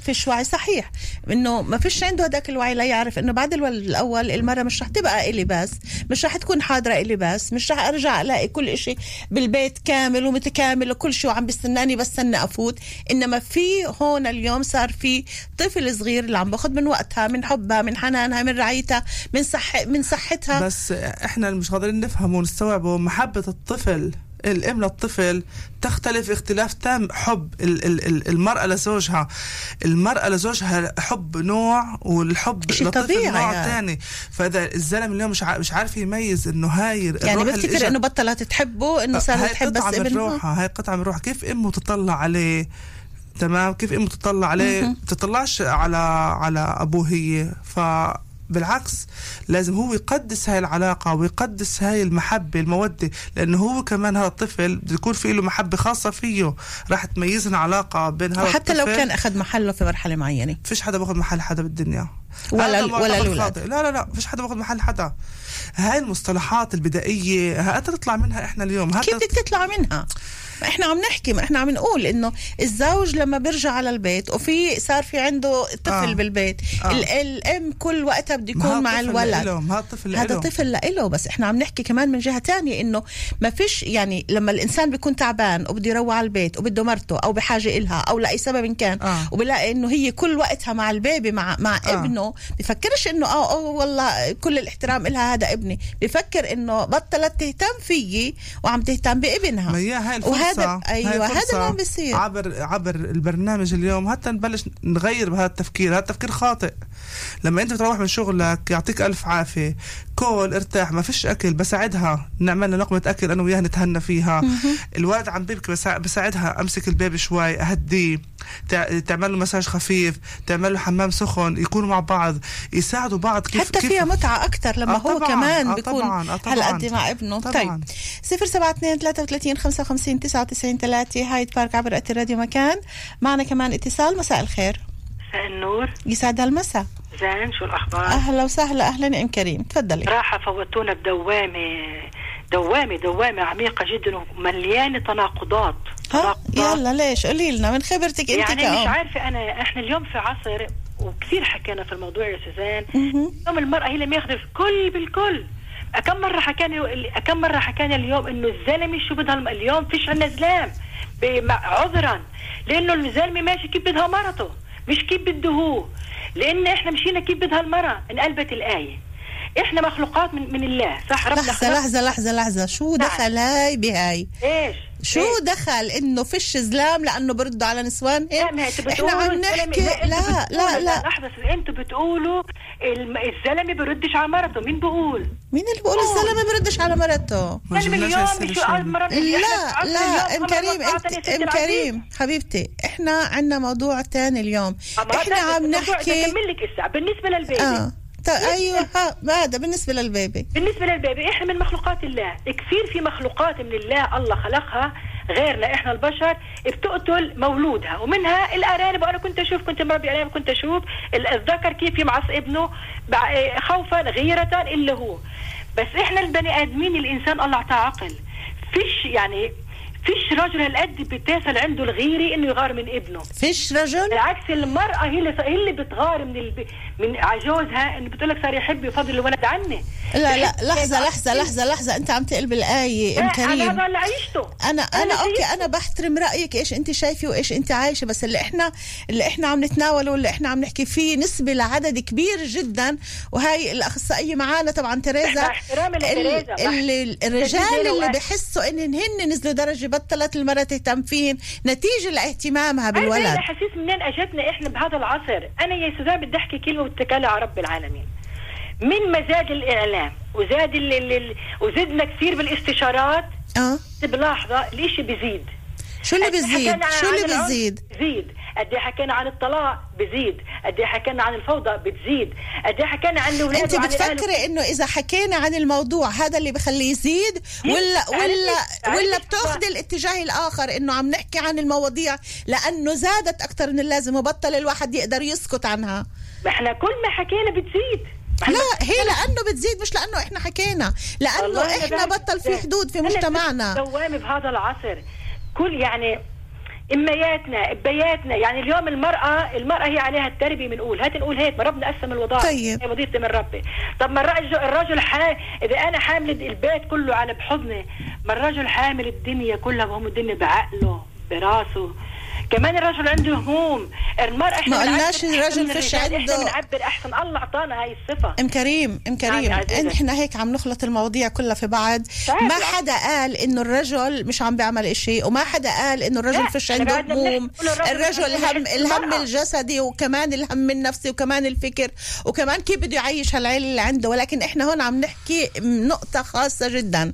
S10: فيش وعي صحيح إنه ما فيش عنده هذاك الوعي لا يعرف إنه بعد الولد الأول المرة مش رح تبقى إلي بس مش رح تكون حاضرة إلي بس مش رح أرجع ألاقي كل إشي بالبيت كامل ومتكامل وكل شيء وعم بستناني بستنى أفوت إنما في هون اليوم صار في طفل صغير اللي عم باخذ من وقتها من حبها من حنانها من رعايتها من صح من صحتها
S11: بس إحنا مش قادرين نفهم ونستوعبه محبة الطفل الأم للطفل تختلف اختلاف تام حب ال- ال- ال- المرأة لزوجها. المرأة لزوجها حب نوع والحب
S10: شي
S11: للطفل
S10: طبيعي
S11: نوع
S10: يعني.
S11: تاني. فإذا الزلمة اليوم مش مش عارف يميز إنه هاي
S10: يعني بفتكر إنه بطلت تحبه إنه صارت تحب بس ابنها؟
S11: روحها هاي قطعة من روحها. كيف أمه تطلع عليه؟ تمام؟ كيف أمه تطلع عليه. تطلعش على على ابوه هي ف بالعكس لازم هو يقدس هاي العلاقة ويقدس هاي المحبة المودة لأنه هو كمان هذا الطفل بده يكون في له محبة خاصة فيه راح تميزنا علاقة بين هذا
S10: وحتى لو كان أخذ محله في مرحلة معينة.
S11: فيش حدا بأخذ محل حدا بالدنيا.
S10: ولا- ولا.
S11: خاطئ. لا لا لا فيش حدا باخذ محل حدا هاي المصطلحات البدائية ها تطلع منها إحنا اليوم
S10: كيف بدك تطلع منها؟ إحنا عم نحكي ما إحنا عم نقول إنه الزوج لما بيرجع على البيت وفي صار في عنده طفل
S11: آه.
S10: بالبيت
S11: آه.
S10: الأم كل وقتها بده يكون مع الولد
S11: هذا الطفل
S10: هذا. طفل لإله بس إحنا عم نحكي كمان من جهة تانية إنه ما فيش يعني لما الإنسان بيكون تعبان وبده يروح على البيت وبده مرته أو بحاجة إلها أو لأي سبب إن كان
S11: آه.
S10: وبلاقي إنه هي كل وقتها مع البيبي مع مع
S11: آه.
S10: آه. ابنه بفكرش إنه آه آه والله كل الاحترام إلها هذا ابني. بفكر إنه بطلت تهتم فيي وعم تهتم بابنها.
S11: ما هي هاي الفرصة.
S10: وهذا أيوه هذا ما عم بيصير.
S11: عبر عبر البرنامج اليوم. حتى نبلش نغير بهذا التفكير. هذا التفكير خاطئ. لما أنت بتروح من شغلك يعطيك ألف عافية. كل ارتاح ما فيش أكل بساعدها. نعمل لنا لقمه أكل أنا وياها نتهنى فيها. الولد عم بيبكي بسا- بساعدها أمسك البيبي شوي أهديه. تع- تعمل له مساج خفيف تعمل له حمام سخن يكونوا مع بعض يساعدوا بعض كيف
S10: حتى
S11: كيف
S10: فيها متعة أكتر لما
S11: آه
S10: هو
S11: طبعاً،
S10: كمان
S11: آه
S10: بيكون
S11: آه.
S10: هالقد مع ابنه.
S11: طبعاً.
S10: طيب صفر سبعة اثنين ثلاثة وثلاثين خمسة وخمسين تسعة وتسعين ثلاثة هايد بارك عبر أتي راديو مكان. معنا كمان اتصال مساء الخير.
S13: مساء النور.
S10: يسعد هالمساء.
S13: زين شو الأخبار؟
S10: أهلا وسهلا أهلا يا أم كريم تفضلي.
S13: راحة فوتونا بدوامة دوامة دوامة عميقة جدا ومليانة تناقضات.
S10: ها؟ يلا ليش؟ قولي لنا من خبرتك أنت
S13: يعني مش
S10: كأم
S13: عارفة أنا إحنا اليوم في عصر وكثير حكينا في الموضوع يا سوزان. اليوم المرأة هي اللي ياخذ الكل بالكل. كم مرة حكاني كم مرة حكاني اليوم إنه الزلمة شو بدها اليوم فيش عنا زلام عذرا. لأنه الزلمة ماشي كيف بدها مرته. مش كيف بده هو؟ لأن إحنا مشينا كيف بدها المرأة؟ انقلبت الآية. إحنا مخلوقات من, من الله صح ربنا
S10: لحظة
S13: خلق-
S10: لحظة لحظة لحظة. شو دخل هاي بهاي؟
S13: إيش؟
S10: شو دخل إنه فيش زلام لأنه بردوا على نسوان؟
S13: لا ما إحنا
S10: عم نحكي لا
S13: بتقولوا-
S10: لا. لا
S13: لحظة أنتوا بتقولوا الزلمة بردش على مرته مين بقول؟
S10: مين اللي بقول الزلمة بردش على مرته
S13: الزلمة اليوم شو قال مرة
S10: لا لا إم كريم انت ام كريم حبيبتي إحنا عندنا موضوع تاني اليوم. إحنا عم نحكي
S13: بكمل لك الساعة. بالنسبة للبيبي
S10: طيب أيوه هذا بالنسبة للبيبي.
S13: بالنسبة للبيبي إحنا من مخلوقات الله. كثير في مخلوقات من الله الله خلقها غيرنا إحنا البشر بتقتل مولودها. ومنها الأرانب وأنا كنت أشوف كنت مربي أرانب كنت أشوف ال- الذكر كيف يمعص ابنه خوفا غيرة إلا هو. بس إحنا البني آدمين الإنسان الله اعطاه عقل فيش يعني فيش رجل هالقد بتاثل عنده الغيرة إنه يغار من ابنه.
S10: فيش رجل؟
S13: بالعكس المرأة هي اللي هي اللي بتغار من الب... من عجوزها. إنه بتقول لك صار يحب يفضل الولد عني.
S10: لا لا
S13: بحب-
S10: لحظة لحظة لحظة لحظة. أنت عم تقلب الآية أم
S13: لا،
S10: كريم.
S13: أنا اللي عيشته
S10: أنا
S13: أنا
S10: أنا
S13: أوكي.
S10: أنا بحترم رأيك. إيش أنت شايفة وإيش أنت عايشة. بس اللي إحنا اللي إحنا عم نتناوله واللي إحنا عم نحكي فيه نسبة لعدد كبير جدا. وهي الأخصائية معانا طبعا تريزا.
S13: لتريزا، مع-
S10: اللي الرجال اللي. بحسوا إن هن نزلوا درجة بطلت المرأة تهتم فيهن. نتيجة لاهتمامها بالولد.
S13: الاحاسيس منين أجتنا إحنا بهذا العصر. أنا يا سوزان بدي أحكي كلمة واتكالي على رب العالمين. من مزاج الإعلام وزاد ال ال ال وزدنا كثير بالاستشارات
S10: آه.
S13: بلحظه الإشي بيزيد.
S10: شو اللي بيزيد؟ شو اللي؟ بيزيد؟
S13: بزيد قد إيه حكينا عن الطلاق بزيد قد إيه حكينا عن الفوضى بتزيد قد إيه حكينا عن الأولاد أنت.
S10: بتفكري إنه إذا حكينا عن الموضوع هذا اللي بخليه يزيد ولا
S13: تعرفي-
S10: ولا ولا
S13: شو
S10: بتاخذ الاتجاه الآخر إنه عم نحكي عن المواضيع لأنه زادت أكثر من اللازم وبطل الواحد يقدر يسكت عنها.
S13: ما إحنا كل ما حكينا بتزيد.
S10: لا هي لأنه بتزيد مش لأنه إحنا حكينا لأنه
S13: إحنا
S10: بطل في حدود في مجتمعنا.
S13: دوامة بهذا العصر. كل يعني إمياتنا إبياتنا. يعني اليوم المرأة المرأة هي عليها التربية بنقول. هات نقول هيك ما ربنا قسم الوظائف
S10: طيب.
S13: هي وظيفة من ربي. طب ما الرجل الرجل حا... إذا أنا حامل البيت كله على بحضني ما الرجل حامل الدنيا كلها وهم الدنيا بعقله براسه كمان الرجل عنده هموم المرأة إحنا
S10: ما قلناش الرجل فيش
S13: الرجال.
S10: عنده-
S13: إحنا بنعبر أحسن الله أعطانا هاي الصفة
S10: إم كريم إم كريم
S13: يعني عزيزة.
S10: إحنا هيك عم نخلط المواضيع كلها في بعض
S13: طيب،
S10: ما. حدا قال إنه الرجل مش عم بيعمل إشي وما حدا قال إنه الرجل فيش عنده هموم
S13: الرجل
S10: الهم
S13: المرأة.
S10: الجسدي وكمان الهم النفسي وكمان الفكر وكمان كيف بده يعيش هالعيلة اللي عنده ولكن إحنا هون عم نحكي نقطة خاصة جدا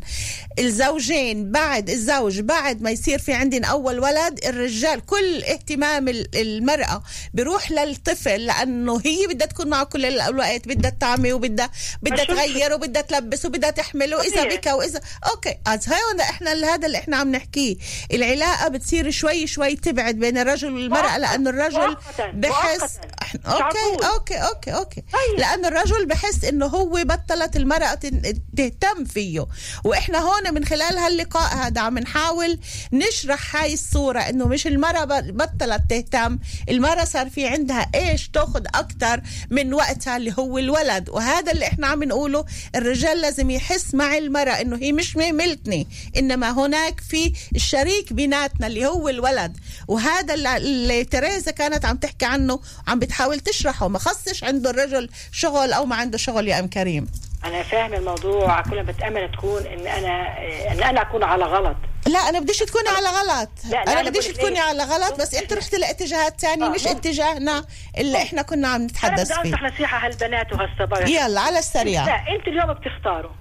S10: الزوجين بعد الزوج بعد ما يصير في عندنا أول ولد الرجال كل اهتمام ال- المرأة بيروح للطفل لأنه هي بدها تكون معه كل الوقت بدها تطعمي وبدها بدها تغير وبدها تلبس وبدها تحمل واذا
S13: طبيعي.
S10: بكى واذا okay از هون إحنا هذا اللي إحنا عم نحكيه العلاقة بتصير شوي شوي تبعد بين الرجل والمرأة. لأنه الرجل. بحس. إحنا-
S13: عقول.
S10: okay okay okay
S13: طيب.
S10: لأنه الرجل بحس إنه هو بطلت المرأة تن- تهتم فيه وإحنا هون من خلال هاللقاء هذا عم نحاول نشرح هاي الصورة إنه مش المرأة ب- بطلت تهتم. المرأة صار في عندها إشي تأخذ أكثر من وقتها اللي هو الولد. وهذا اللي إحنا عم نقوله الرجال لازم يحس مع المرأة إنه هي مش ملكني إنما هناك في الشريك بيناتنا اللي هو الولد. وهذا اللي, تريزا كانت عم تحكي عنه عم بتحاول تشرحه. ما خصش عنده الرجل شغل أو ما عنده شغل يا أم كريم.
S13: أنا فاهم الموضوع. كل ما بتأمل تكون إن أنا إن أنا أكون على غلط.
S10: لا أنا بديش تكوني على غلط.
S13: لا، لا،
S10: أنا
S13: أنا
S10: بديش تكوني؟ على غلط بس إنت رحت لاتجاهات تانية
S13: آه،
S10: مش
S13: ممكن.
S10: اتجاهنا اللي إحنا كنا عم
S13: أنا
S10: نتحدث
S13: بدي
S10: فيه.
S13: انصح نصيحة هالبنات وهالصبايا.
S10: يلا على السريع.
S13: لا انت اليوم بتختاروا.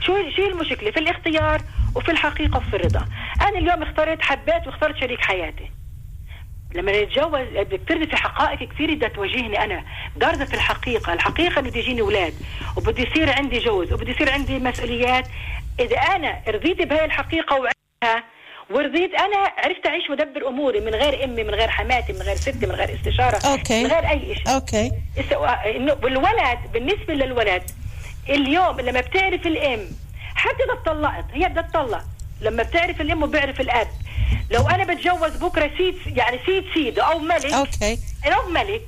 S13: شو شو المشكلة؟ في الاختيار وفي الحقيقة وفي الرضا. أنا اليوم اخترت حبيت واخترت شريك حياتي. لما نتجوز بدك ترضي في حقائق كثير بدها تواجهني أنا. بدي ارضى في الحقيقة. الحقيقة بده يجيني أولاد وبده يصير عندي جوز وبده يصير عندي مسؤوليات. إذا أنا رضيت بهاي الحقيقة وعشتها ورضيت أنا عرفت أعيش وأدبر أموري من غير أمي من غير حماتي من غير ستي من غير استشارة
S10: okay.
S13: من غير أي شيء okay. والولد بالنسبة للولد اليوم لما بتعرف الأم حتى إذا اتطلقت هي بدها تطلق. لما بتعرف الأم وبيعرف الأب. لو أنا بتجوز بكرة سيد يعني سيد سيد أو ملك
S10: okay.
S13: أو ملك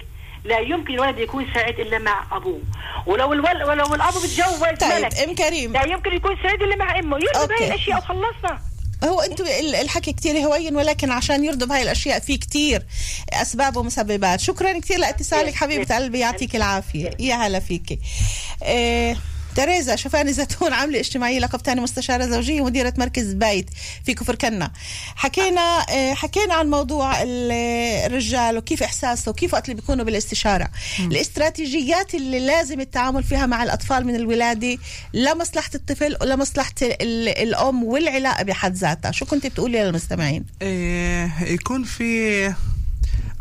S13: لا يمكن الولد يكون سعيد إلا مع أبوه. ولو الولد ولو الأب بتجوز
S10: طيب
S13: ملك
S10: أم كريم.
S13: لا يمكن يكون سعيد إلا مع أمه. يرضى. بهي الأشياء وخلصنا.
S10: هو ال- الحكي كتير هوين ولكن عشان يرضوا بهاي الأشياء في كتير أسباب ومسببات. شكرا كتير لإتصالك حبيبة قلبي يعطيك العافية. يا هلا فيكي. إيه تريزا شوفاني زيتون عاملة اجتماعية لقب تاني مستشارة زوجية ومديرة مركز بيت في كفر كنا. حكينا إيه، حكينا عن موضوع ال- الرجال وكيف إحساسه وكيف وقت اللي بيكونوا بالاستشارة. الاستراتيجيات اللي لازم التعامل فيها مع الأطفال من الولادة لمصلحة الطفل ولمصلحة ال- الأم والعلاقة بحد ذاتها. شو كنت بتقولي للمستمعين؟
S11: إيه يكون في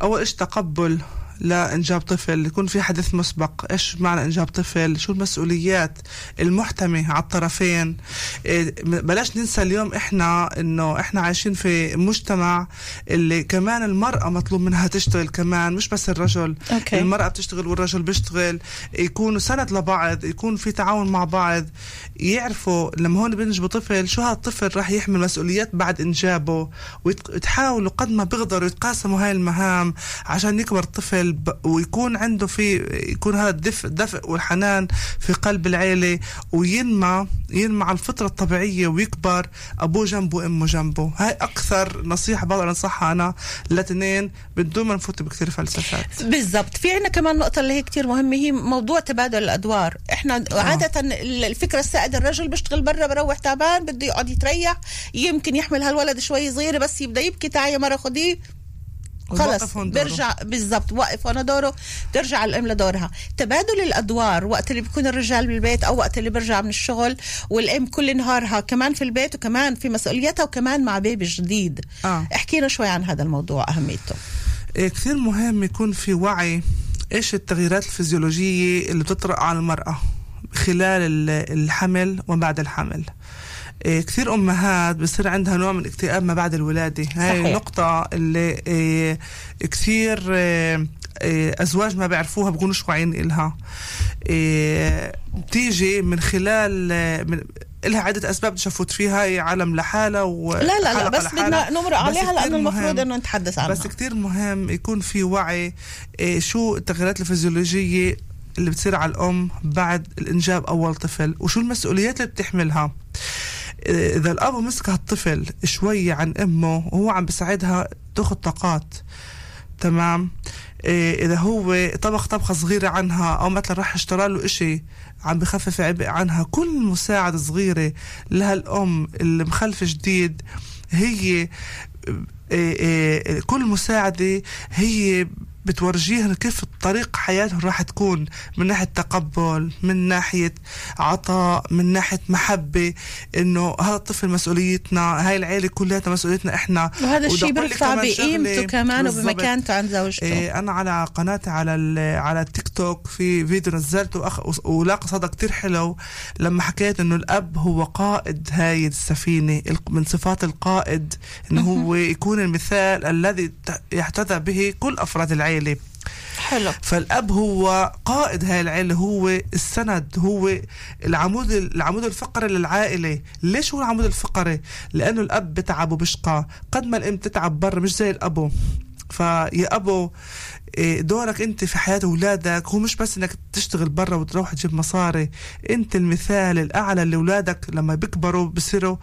S11: أول إيش تقبل لإنجاب طفل يكون في حدث مسبق. إيش معنى إنجاب طفل؟ شو المسؤوليات المحتمة على الطرفين؟ إيه بلاش ننسى اليوم إحنا إنه إحنا عايشين في مجتمع اللي كمان المرأة مطلوب منها تشتغل كمان مش بس الرجل.
S10: أوكي.
S11: المرأة بتشتغل والرجل بيشتغل. يكونوا سند لبعض يكون في تعاون مع بعض. يعرفوا لما هون بينجبوا طفل شو هالطفل راح يحمل مسؤوليات بعد إنجابه ويت- ويتحاولوا قد ما بيقدروا يتقاسموا هاي المهام عشان يكبر الطفل. ب- ويكون عنده في يكون هذا الدفء الدفء والحنان في قلب العيلة وينمى ينمى على الفطرة الطبيعية ويكبر أبوه جنبه امه جنبه. هاي أكثر نصيحة بقدر أنصحها أنا لاثنين بدون ما نفوت بكثير فلسفات.
S10: بالضبط. في عنا كمان نقطة اللي هي كتير مهمة هي موضوع تبادل الأدوار. إحنا آه. عادة ال- الفكرة السائدة الرجل بيشتغل برا بروح تعبان بده يقعد يتريح يمكن يحمل هالولد شوي صغير بس يبدأ يبكي تعي مرة خديه خلص. بيرجع بالضبط وقف هون دوره ترجع الام لدورها. تبادل الادوار وقت اللي بيكون الرجال بالبيت أو وقت اللي بيرجع من الشغل والام كل نهارها كمان في البيت وكمان في مسؤولياتها وكمان مع بيبي جديد
S11: آه.
S10: احكينا شوي عن هذا الموضوع أهميته.
S11: إيه كثير مهم يكون في وعي. إيش التغييرات الفيزيولوجية اللي بتطرأ على المرأة خلال ال- الحمل وبعد الحمل؟ كثير أمهات بصير عندها نوع من اكتئاب ما بعد الولادة. هاي
S10: صحيح.
S11: النقطة اللي إيه كثير إيه إيه أزواج ما بيعرفوها بكونوش واعيين إيه بتيجي من خلال من لها عدة أسباب بدي أفوت فيها هي عالم لحالها و
S10: لا لا لا بس. بدنا نمرق عليها لأنه المفروض إنه نتحدث عنها.
S11: بس كتير مهم يكون في وعي إيه شو التغيرات الفيزيولوجية اللي بتصير على الأم بعد الإنجاب أول طفل وشو المسؤوليات اللي بتحملها. إذا الأب مسك هالطفل شوية عن أمه وهو عم بيساعدها تاخد طاقات. تمام؟ إيه إذا هو طبخ طبخة صغيرة عنها أو مثلا راح اشترى له إشي عم بخفف عبء عنها كل مساعدة صغيرة لها الأم اللي مخلفة جديد هي إيه إيه كل مساعدة هي بتورجيهم كيف طريق حياتهم راح تكون من ناحية تقبل من ناحية عطاء من ناحية محبة إنه هذا الطفل مسؤوليتنا هاي العيلة كلها مسؤوليتنا إحنا.
S10: وهذا الشيء بيرفع بقيمته كمان. وبمكانته عند زوجته.
S11: إيه أنا على قناتي على على التيك توك في فيديو نزلته أخ ولاقى صدى كتير حلو لما حكيت إنه الأب هو قائد هاي السفينة الق- من صفات القائد إنه هو يكون المثال الذي يحتذى به كل أفراد العيلة.
S10: حلو.
S11: فالأب هو قائد هاي العيلة هو السند هو العمود العمود الفقري للعائلة. ليش هو العمود الفقري؟ لأنه الأب بتعب وبشقى. قد ما الأم تتعب برا مش زي الأبو. فيا أبو دورك أنت في حياة أولادك. هو مش بس إنك تشتغل برا وتروح تجيب مصاري. أنت المثال الأعلى لأولادك لما بيكبروا بصيروا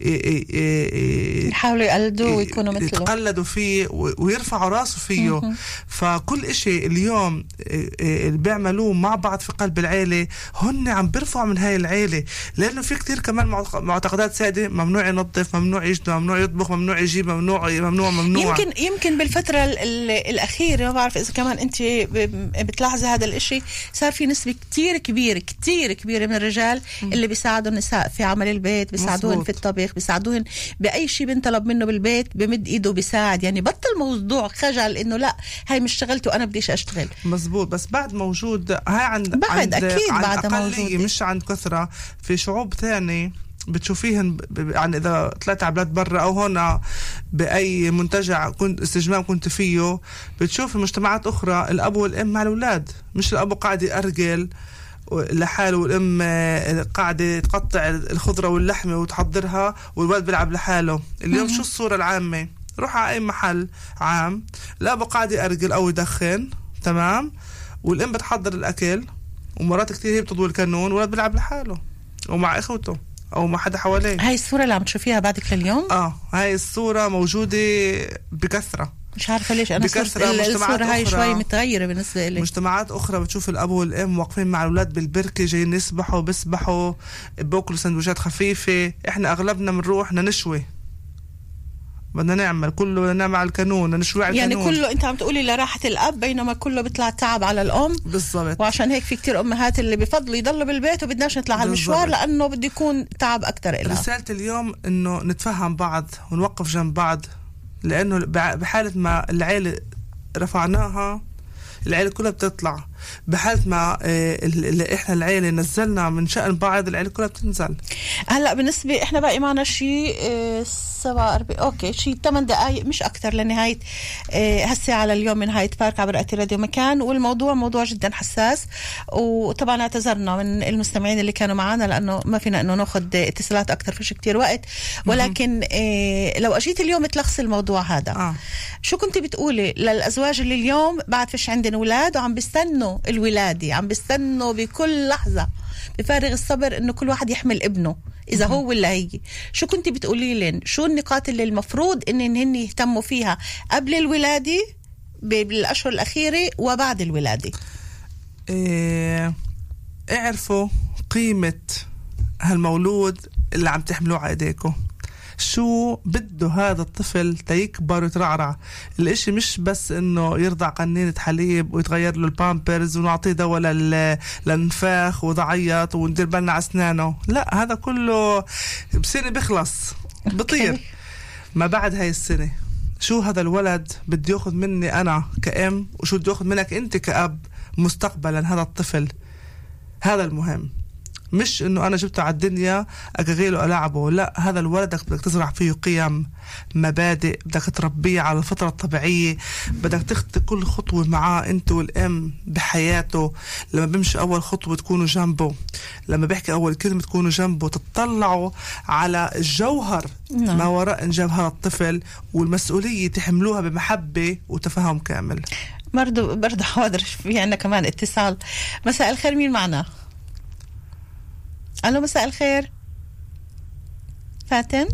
S11: إيه، إيه، إيه، إيه،
S10: يحاولوا يقلدوه ويكونوا مثله.
S11: يتقلدوا فيه ويرفعوا راسه فيه. فكل إشي اليوم إيه، إيه، اللي بيعملوه مع بعض في قلب العيلة هن عم بيرفعوا من هاي العيلة. لأنه في كتير كمان معتق- معتقدات سائدة ممنوع ينظف ممنوع يجنى ممنوع يطبخ ممنوع يجيب ممنوع ممنوع ممنوع.
S10: يمكن يمكن بالفترة ال- ال- الأخيرة ما بعرف إذا كمان أنت ب- بتلاحظي هذا الإشي صار في نسبة كتير كبيرة كتير كبيرة من الرجال اللي بيساعدوا النساء في عمل البيت بيساعدوهن. في الطبخ بيساعدوهن بأي شيء بنطلب منه بالبيت بمد إيده بيساعد يعني بطل موضوع خجل إنه لا هاي مش شغلتي وأنا بديش أشتغل
S11: مزبوط بس بعد موجود هاي عند
S10: بعد
S11: عند
S10: أكيد
S11: عند
S10: بعدها
S11: أقلية
S10: موجودة.
S11: مش عند كثرة في شعوب تاني بتشوفيهن يعني إذا طلعت على بلاد برا أو هون بأي منتجع كنت استجمام كنت فيه بتشوف مجتمعات أخرى الأب والأم مع الأولاد. مش الأب قاعد يأرجل لحاله والأم قاعدة تقطع الخضرة واللحمة وتحضرها والولد بيلعب لحاله. اليوم شو الصورة العامة؟ روح على أي محل عام. الأب قاعد يأرجل أو يدخن تمام؟ والأم بتحضر الأكل ومرات كثير هي بتضوي الكانون والولد بيلعب لحاله أو مع إخوته. أو مع حدا حواليه.
S10: هاي الصورة اللي عم تشوفيها بعدك لليوم؟
S11: آه هاي الصورة موجودة بكثرة.
S10: مش عارفة ليش. أنا صرت
S11: بكثرة مجتمعات
S10: الصورة هاي
S11: أخرى.
S10: شوي متغيرة بالنسبة لي.
S11: مجتمعات أخرى بتشوف الأب والأم واقفين مع الأولاد بالبركة جايين يسبحوا بيسبحوا باكلوا سندويشات خفيفة. إحنا أغلبنا بنروح نشوي بدنا نعمل كله بدنا نعمل على الكانون نشوي على
S10: يعني
S11: الكانون
S10: كله انت عم تقولي لراحة الأب بينما كله بيطلع تعب على الأم.
S11: بالضبط.
S10: وعشان هيك في كتير أمهات اللي بفضلوا يضلوا بالبيت وبدناش نطلع على المشوار. لأنه بده يكون تعب أكثر لها
S11: رسالة اليوم إنه نتفهم بعض ونوقف جنب بعض لأنه بحالة ما العيلة رفعناها العيلة كلها بتطلع. بحالة ما آه، اللي إحنا العيلة نزلنا من شأن بعض العيلة كلها بتنزل.
S10: هلأ بالنسبة إحنا باقي معنا شيء سبعة أربعة أوكي شيء ثمان دقائق مش أكثر لنهاية آه، هالساعة لليوم من نهايه بارك عبر أتي راديو مكان. والموضوع موضوع جدا حساس وطبعا اعتذرنا من المستمعين اللي كانوا معنا لأنه ما فينا إنه ناخذ اتصالات أكثر فيش كتير وقت. ولكن آه، لو أجيت اليوم تلخصي الموضوع هذا.
S11: آه.
S10: شو كنت بتقولي للأزواج اللي اليوم بعد فيش عندن أولاد وعم بيستنوا الولادة. عم بيستنوا بكل لحظة بفارغ الصبر إنه كل واحد يحمل ابنه إذا هو ولا هي. شو كنت بتقولي لهم شو النقاط اللي المفروض إن هن يهتموا فيها قبل الولادة بالأشهر الأخيرة وبعد الولادة؟
S11: إيه اعرفوا قيمة هالمولود اللي عم تحملوه على ايديكم شو بده هذا الطفل تيكبر ويترعرع الإشي مش بس إنه يرضع قنينة حليب ويتغير له البامبرز ونعطيه دواء لل- للنفاخ وضعيط وندير بالنا على أسنانه. لا هذا كله بسنة بيخلص بطير. ما بعد هاي السنة شو هذا الولد بده ياخذ مني أنا كأم وشو بده ياخذ منك أنت كأب مستقبلا هذا الطفل؟ هذا المهم. مش إنه أنا جبته على الدنيا اقغيله ألعبه. لا هذا الولد بدك تزرع فيه قيم مبادئ بدك تربيه على الفطره الطبيعية بدك تخطي كل خطوة معاه أنت والأم بحياته. لما بيمشي أول خطوة تكونوا جنبه. لما بيحكي أول كلمة تكونوا جنبه. تطلعوا على الجوهر
S10: نعم.
S11: ما وراء جوهر الطفل والمسؤولية تحملوها بمحبة وتفاهم كامل.
S10: برضو برضو [laughs] حاضر في عنا كمان اتصال. مساء الخير مين معنا؟ ألو مساء الخير. فاتن؟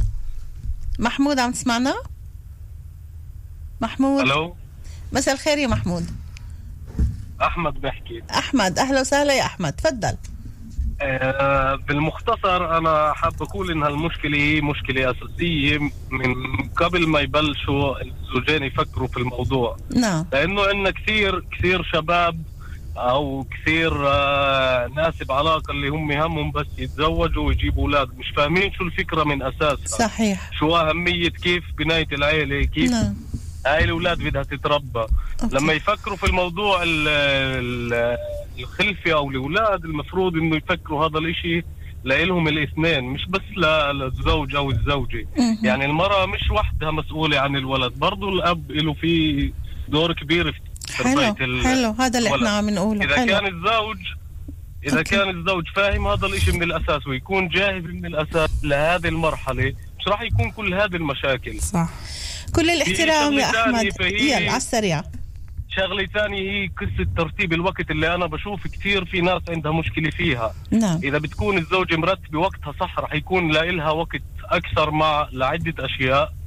S10: محمود عم تسمعنا؟ محمود؟
S14: ألو.
S10: مساء الخير يا محمود.
S14: أحمد بحكي
S10: أحمد أهلا وسهلا يا أحمد. تفضل.
S14: آه بالمختصر أنا حاب أقول إن هالمشكلة هي مشكلة أساسية من قبل ما يبلشوا الزوجين يفكروا في الموضوع.
S10: نعم.
S14: لأنه عندنا كثير كثير شباب أو كثير آه ناس بعلاقة اللي هم همهم بس يتزوجوا ويجيبوا أولاد. مش فاهمين شو الفكرة من أساسها.
S10: صحيح.
S14: شو أهمية كيف بناية العيلة؟ كيف
S10: نعم.
S14: هاي الأولاد بدها تتربى.
S10: أوكي.
S14: لما يفكروا في الموضوع ال- ال- الخلفه أو الأولاد المفروض إنه يفكروا هذا الإشي لإلهم الاثنين مش بس للزوج أو
S10: الزوجة.
S14: يعني المرأة مش وحدها مسؤولة عن الولد. برضو الأب له في دور كبير في
S10: حلو حلو. هذا اللي. إحنا عم نقوله.
S14: إذا
S10: حلو.
S14: كان الزوج إذا
S10: أوكي.
S14: كان الزوج فاهم هذا الإشي من الأساس ويكون جاهز من الأساس لهذه المرحلة مش راح يكون كل هذه المشاكل.
S11: صح.
S10: كل الاحترام يا
S14: شغلة أحمد.
S10: يلا على السريع.
S14: شغلة ثانية هي قصة ترتيب الوقت اللي أنا بشوف كثير في ناس عندها مشكلة فيها.
S10: نعم.
S14: إذا بتكون الزوجه مرتبه وقتها صح رح يكون لها وقت أكثر مع لعدة أشياء.
S10: مهم.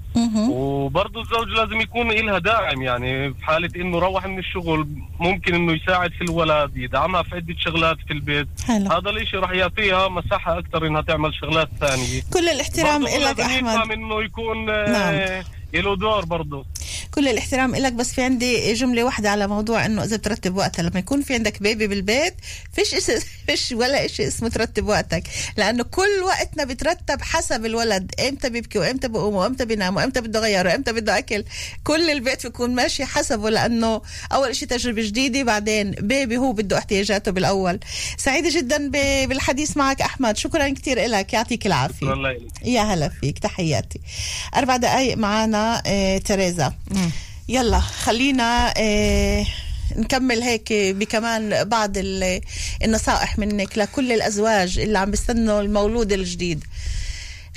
S14: وبرضه الزوج لازم يكون لها داعم يعني في حالة إنه روح من الشغل ممكن إنه يساعد في الولد يدعمها في عدة شغلات في البيت
S10: حلو.
S14: هذا الإشي رح يعطيها مساحة أكثر إنها تعمل شغلات ثانية
S10: كل الاحترام لك
S14: أحمد إنه يكون
S10: نعم.
S14: آه، له دور برضه
S10: كل الاحترام لك بس في عندي جملة واحدة على موضوع إنه إذا بترتب وقتها لما يكون في عندك بيبي بالبيت فيش. [laughs] فيش ولا شيء اسمه ترتب وقتك لأنه كل وقتنا بترتب حسب الولد إمتى بيبكي وإمتى بقوم وإمتى بينام وإمتى بده غير وإمتى بده أكل كل البيت بيكون ماشي حسبه لأنه أول شيء تجربة جديدة بعدين بيبي هو بده احتياجاته بالأول سعيدة جدا. بالحديث معك أحمد شكرا كثير لك يعطيك العافية
S14: الله.
S10: يا هلا فيك تحياتي أربع دقايق معنا آه تريزا. يلا خلينا آه نكمل هيك بكمان بعض ال- النصائح منك لكل الأزواج اللي عم بيستنوا المولود الجديد.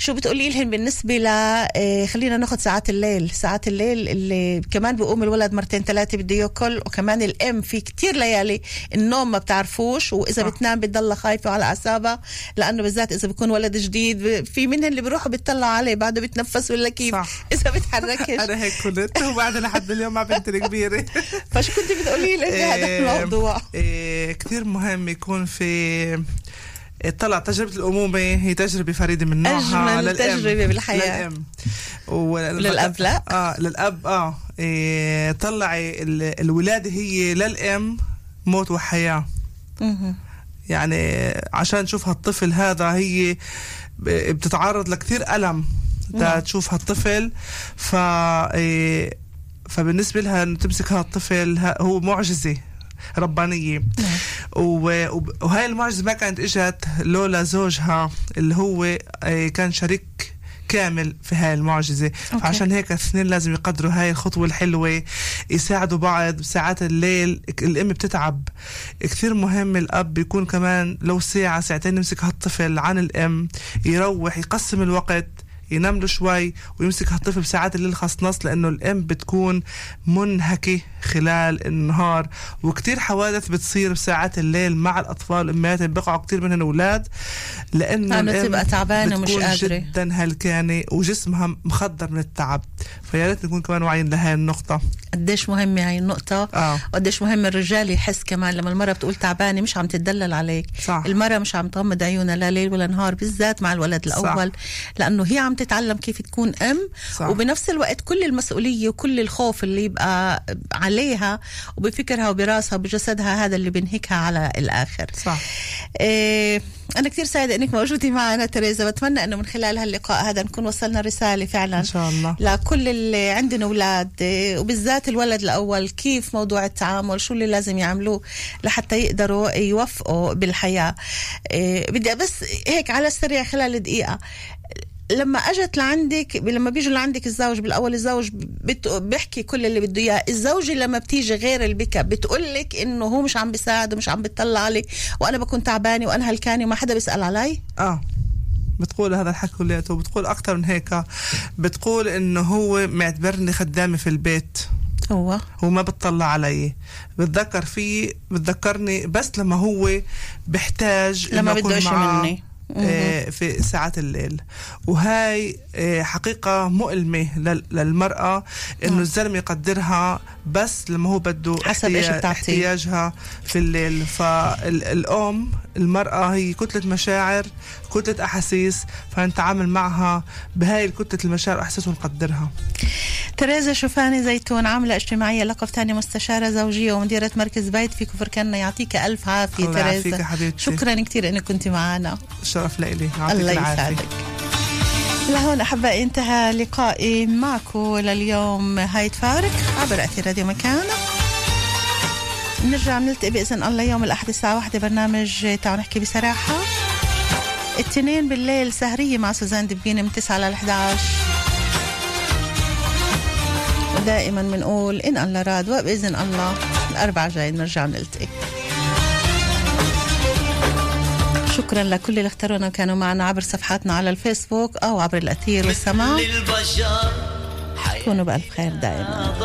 S10: شو بتقولي لهم بالنسبة ل آه، خلينا ناخد ساعات الليل. ساعات الليل اللي كمان بيقوم الولد مرتين ثلاثة بده ياكل وكمان الأم في كتير ليالي النوم ما بتعرفوش وإذا بتنام بتضلها خايفة على أعصابها لأنه بالذات إذا بيكون ولد جديد في منهم اللي بيروحوا بيطلعوا عليه بعده بيتنفس ولا كيف؟
S11: صح. [laughs]
S10: إذا بتحركش.
S11: أنا هيك كنت وبعد لحد اليوم مع بنتي الكبيرة. [laughs]
S10: فشو كنت بتقولي لي بهذا [laughs] الموضوع؟
S11: إيه كثير مهم يكون في طلع تجربة الأمومة هي تجربة فريدة من نوعها
S10: أجمل
S11: للأم.
S10: تجربة بالحياة.
S11: للأم ولل-
S10: للأب لا؟
S11: آه للأب آه إيه طلعي ال- الولادة هي للأم موت وحياة. يعني عشان نشوف هالطفل هذا هي بتتعرض لكثير ألم
S10: نعم.
S11: تشوف هالطفل ف إيه، فبالنسبة لها تمسك هالطفل هو معجزة ربانية. و- وب- وهاي المعجزة ما كانت إجت لولا زوجها اللي هو إيه، كان شريك كامل في هاي المعجزة.
S10: أوكي.
S11: فعشان هيك الاثنين لازم يقدروا هاي الخطوة الحلوة يساعدوا بعض بساعات الليل. الأم بتتعب كثير مهم الأب يكون كمان لو ساعة ساعتين يمسك هالطفل عن الأم يروح يقسم الوقت ينام له شوي ويمسك هالطفل بساعات الليل خاص نص لأنه الأم بتكون منهكة خلال النهار وكتير حوادث بتصير بساعات الليل مع الأطفال الامهات بيقعوا كتير منهم أولاد لأنه
S10: لأنه
S11: الأم
S10: تبقى تعبانة ومش قادرة.
S11: جدا هلكانة وجسمها مخدر من التعب فيا ريت نكون كمان واعيين لهي النقطة
S10: قديش مهمة هاي النقطة
S11: آه.
S10: وقديش مهم الرجال يحس كمان لما المرأة بتقول تعبانة مش عم تدلل عليك
S11: صح.
S10: المرأة مش عم تغمض عيونها لا ليل ولا نهار بالذات مع الولد الأول لأنه هي عم تتعلم كيف تكون أم
S11: صح.
S10: وبنفس الوقت كل المسؤولية وكل الخوف اللي يبقى عليها وبفكرها وبراسها وبجسدها هذا اللي بينهكها على الآخر.
S11: صح.
S10: إيه أنا كثير سعيدة إنك موجودة معنا تريزا. بتمنى إنه من خلال هاللقاء هذا نكون وصلنا رسالة فعلا
S11: إن شاء الله.
S10: لكل اللي عندنا أولاد إيه، وبالذات الولد الأول كيف موضوع التعامل شو اللي لازم يعملوه لحتى يقدروا يوفقوا بالحياة. إيه بدي بس هيك على السريع خلال دقيقة. لما أجت لعندك لما بيجوا لعندك الزوج بالأول الزوج. بيحكي كل اللي بده إياه. الزوجه لما بتيجي غير البكا بتقول لك إنه هو مش عم بيساعد ومش عم بيطلع علي وأنا بكون تعبانة وأنا هلكانة وما حدا بيسأل علي؟
S11: آه. بتقول هذا الحكي كلياته. وبتقول أكثر من هيك. بتقول إنه هو معتبرني خدامة في البيت.
S10: هو
S11: هو ما بتطلع علي. بتذكر فيه بتذكرني بس لما هو بحتاج
S10: لما بده شيء مني.
S11: في ساعات الليل وهاي آه، حقيقة مؤلمة لل- للمرأة إنه
S10: نعم.
S11: الزلمة يقدرها بس لما هو بده
S10: حسب بتعطيه.
S11: احتياجها في الليل فالأم المرأة هي كتلة مشاعر كتلة أحاسيس فنتعامل معها بهاي الكتلة المشاعر وأحاسيس ونقدرها.
S10: تريزا شوفاني زيتون عاملة اجتماعية لقب ثاني مستشارة زوجية ومديرة مركز بيت في كفر كنا يعطيك ألف عافية تريزا.
S11: حبيبتي.
S10: شكرا كثير إنك كنت معنا.
S11: الشرف لإلي
S10: الله. يسعدك. لهون أحبائي انتهى لقائي معكم لليوم. هاي فارق عبر أثير راديو مكان نرجع نلتقي بإذن الله يوم الأحد الساعة واحدة برنامج تعالوا نحكي بصراحة. التنين بالليل سهرية مع سوزان دبيني من 9 ل 11 ودائما بنقول إن الله راد وبإذن الله الأربعة جاي نرجع نلتقي شكرا لكل اللي اختارونا وكانوا معنا عبر صفحاتنا على الفيسبوك أو عبر الأثير والسماع. كونوا بألف خير دائما.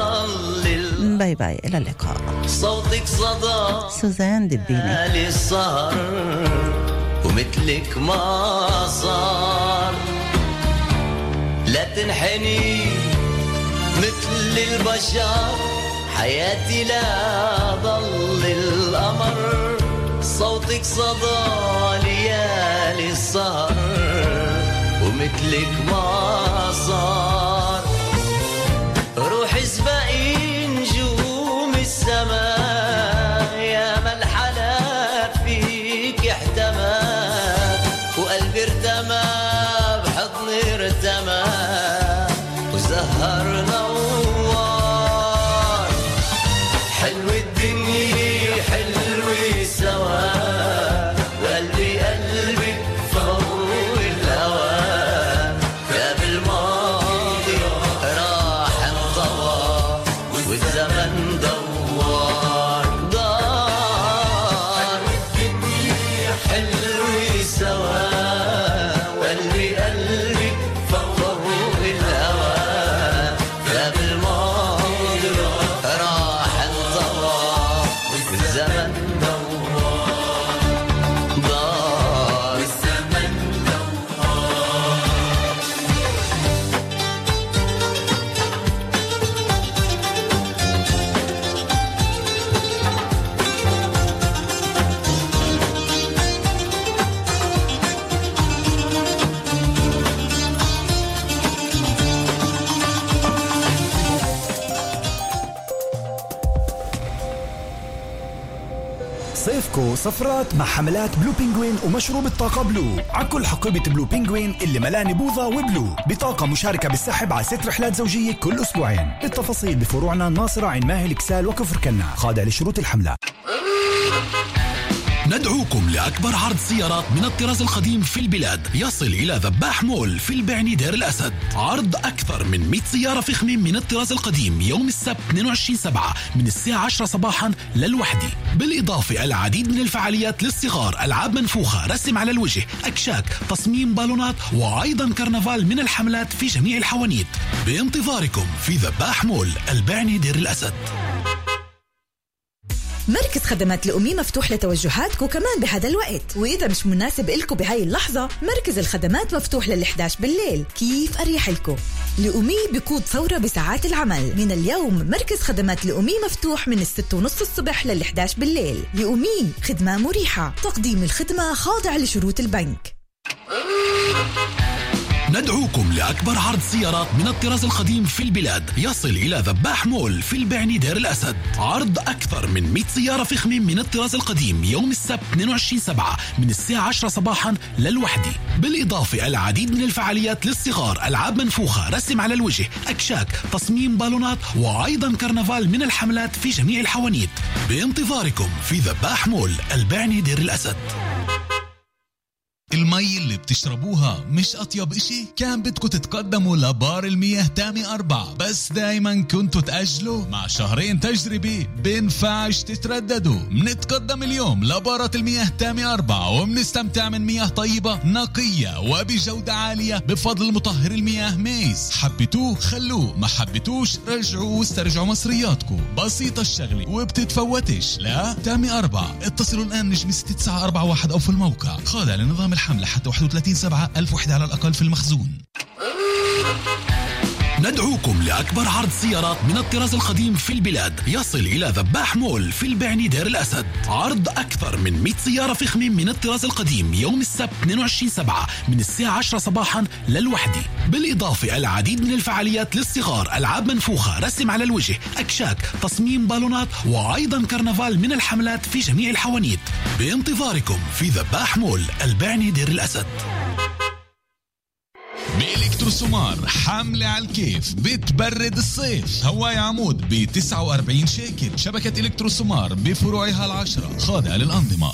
S10: bye bye إلى اللقاء.
S15: صوتك صدى
S10: سوزان دبيني.
S15: للسهر ومثلك ما صار. لا تنحني مثل البشر حياتي لا ضل القمر صوتك صدى ليالي السهر ومثلك ما صار.
S5: صيفكو سفرات مع حملات Blue Penguin ومشروب الطاقة Blu. على كل حقيبة Blue Penguin اللي ملاني بوظة و Blu. بطاقة مشاركة بالسحب على ست رحلات زوجية كل أسبوعين. التفاصيل بفروعنا الناصرة عين ماهل اكسال وكفر كنا. خاضع لشروط الحملة.
S1: ندعوكم لأكبر عرض سيارات من الطراز القديم في البلاد. يصل إلى ذباح مول في البعني دير الأسد. عرض أكثر من 100 سيارة فخمة من الطراز القديم. يوم السبت 22 سبعة من الساعة 10 صباحا للوحدة بالإضافة العديد من الفعاليات للصغار. ألعاب منفوخة رسم على الوجه أكشاك تصميم بالونات وأيضا كرنفال من الحملات في جميع الحوانيت. بانتظاركم في ذباح مول البعني دير الأسد.
S16: مركز خدمات الأمي مفتوح لتوجهاتكم كمان بهذا الوقت. وإذا مش مناسب إلكم بهاي اللحظة مركز الخدمات مفتوح لل11 بالليل. كيف أريح لكم لأمي بقود ثورة بساعات العمل. من اليوم مركز خدمات لأمي مفتوح من الست ونص الصبح لل11 بالليل. لأمي خدمة مريحة. تقديم الخدمة خاضع لشروط البنك.
S1: ندعوكم لأكبر عرض سيارات من الطراز القديم في البلاد. يصل إلى ذباح مول في البعني دير الأسد. عرض أكثر من 100 سيارة فخمة من الطراز القديم يوم السبت 22 سبعة من الساعة 10 صباحا للوحدة بالإضافة العديد من الفعاليات للصغار ألعاب منفوخة رسم على الوجه أكشاك تصميم بالونات وأيضا كرنفال من الحملات في جميع الحوانيت. بانتظاركم في ذباح مول البعني دير الأسد.
S2: المي اللي بتشربوها مش أطيب إشي؟ كان بدكم تتقدموا لبار المياه تامي أربعة بس دايما كنتوا تأجلوا مع شهرين تجربة بينفعش تترددوا. منتقدم اليوم لبارة المياه تامي أربعة وبنستمتع من مياه طيبة نقية وبجودة عالية. بفضل مطهر المياه ميز. حبيتوه؟ خلوه. ما حبيتوش؟ رجعوا واسترجعوا مصرياتكم. بسيطة الشغلة وبتتفوتش. لا تامي أربعة اتصلوا الآن نجم 6941 أو في الموقع. خاضع لنظام الحملة حتى 31 سبعة ألف وحدة على الأقل في المخزون.
S1: ندعوكم لأكبر عرض سيارات من الطراز القديم في البلاد. يصل إلى ذباح مول في البعني دير الأسد. عرض أكثر من 100 سيارة فخمة من الطراز القديم يوم السبت 22 سبعة من الساعة 10 صباحا للوحدة بالإضافة العديد من الفعاليات للصغار ألعاب منفوخة رسم على الوجه أكشاك تصميم بالونات وأيضا كرنفال من الحملات في جميع الحوانيت. بانتظاركم في ذباح مول البعني دير الأسد.
S2: الكتروسومار حاملة على الكيف بتبرد الصيف. هواي عمود ب 49 شيكل. شبكة الكتروسومار بفروعها العشرة خاضعة للأنظمة.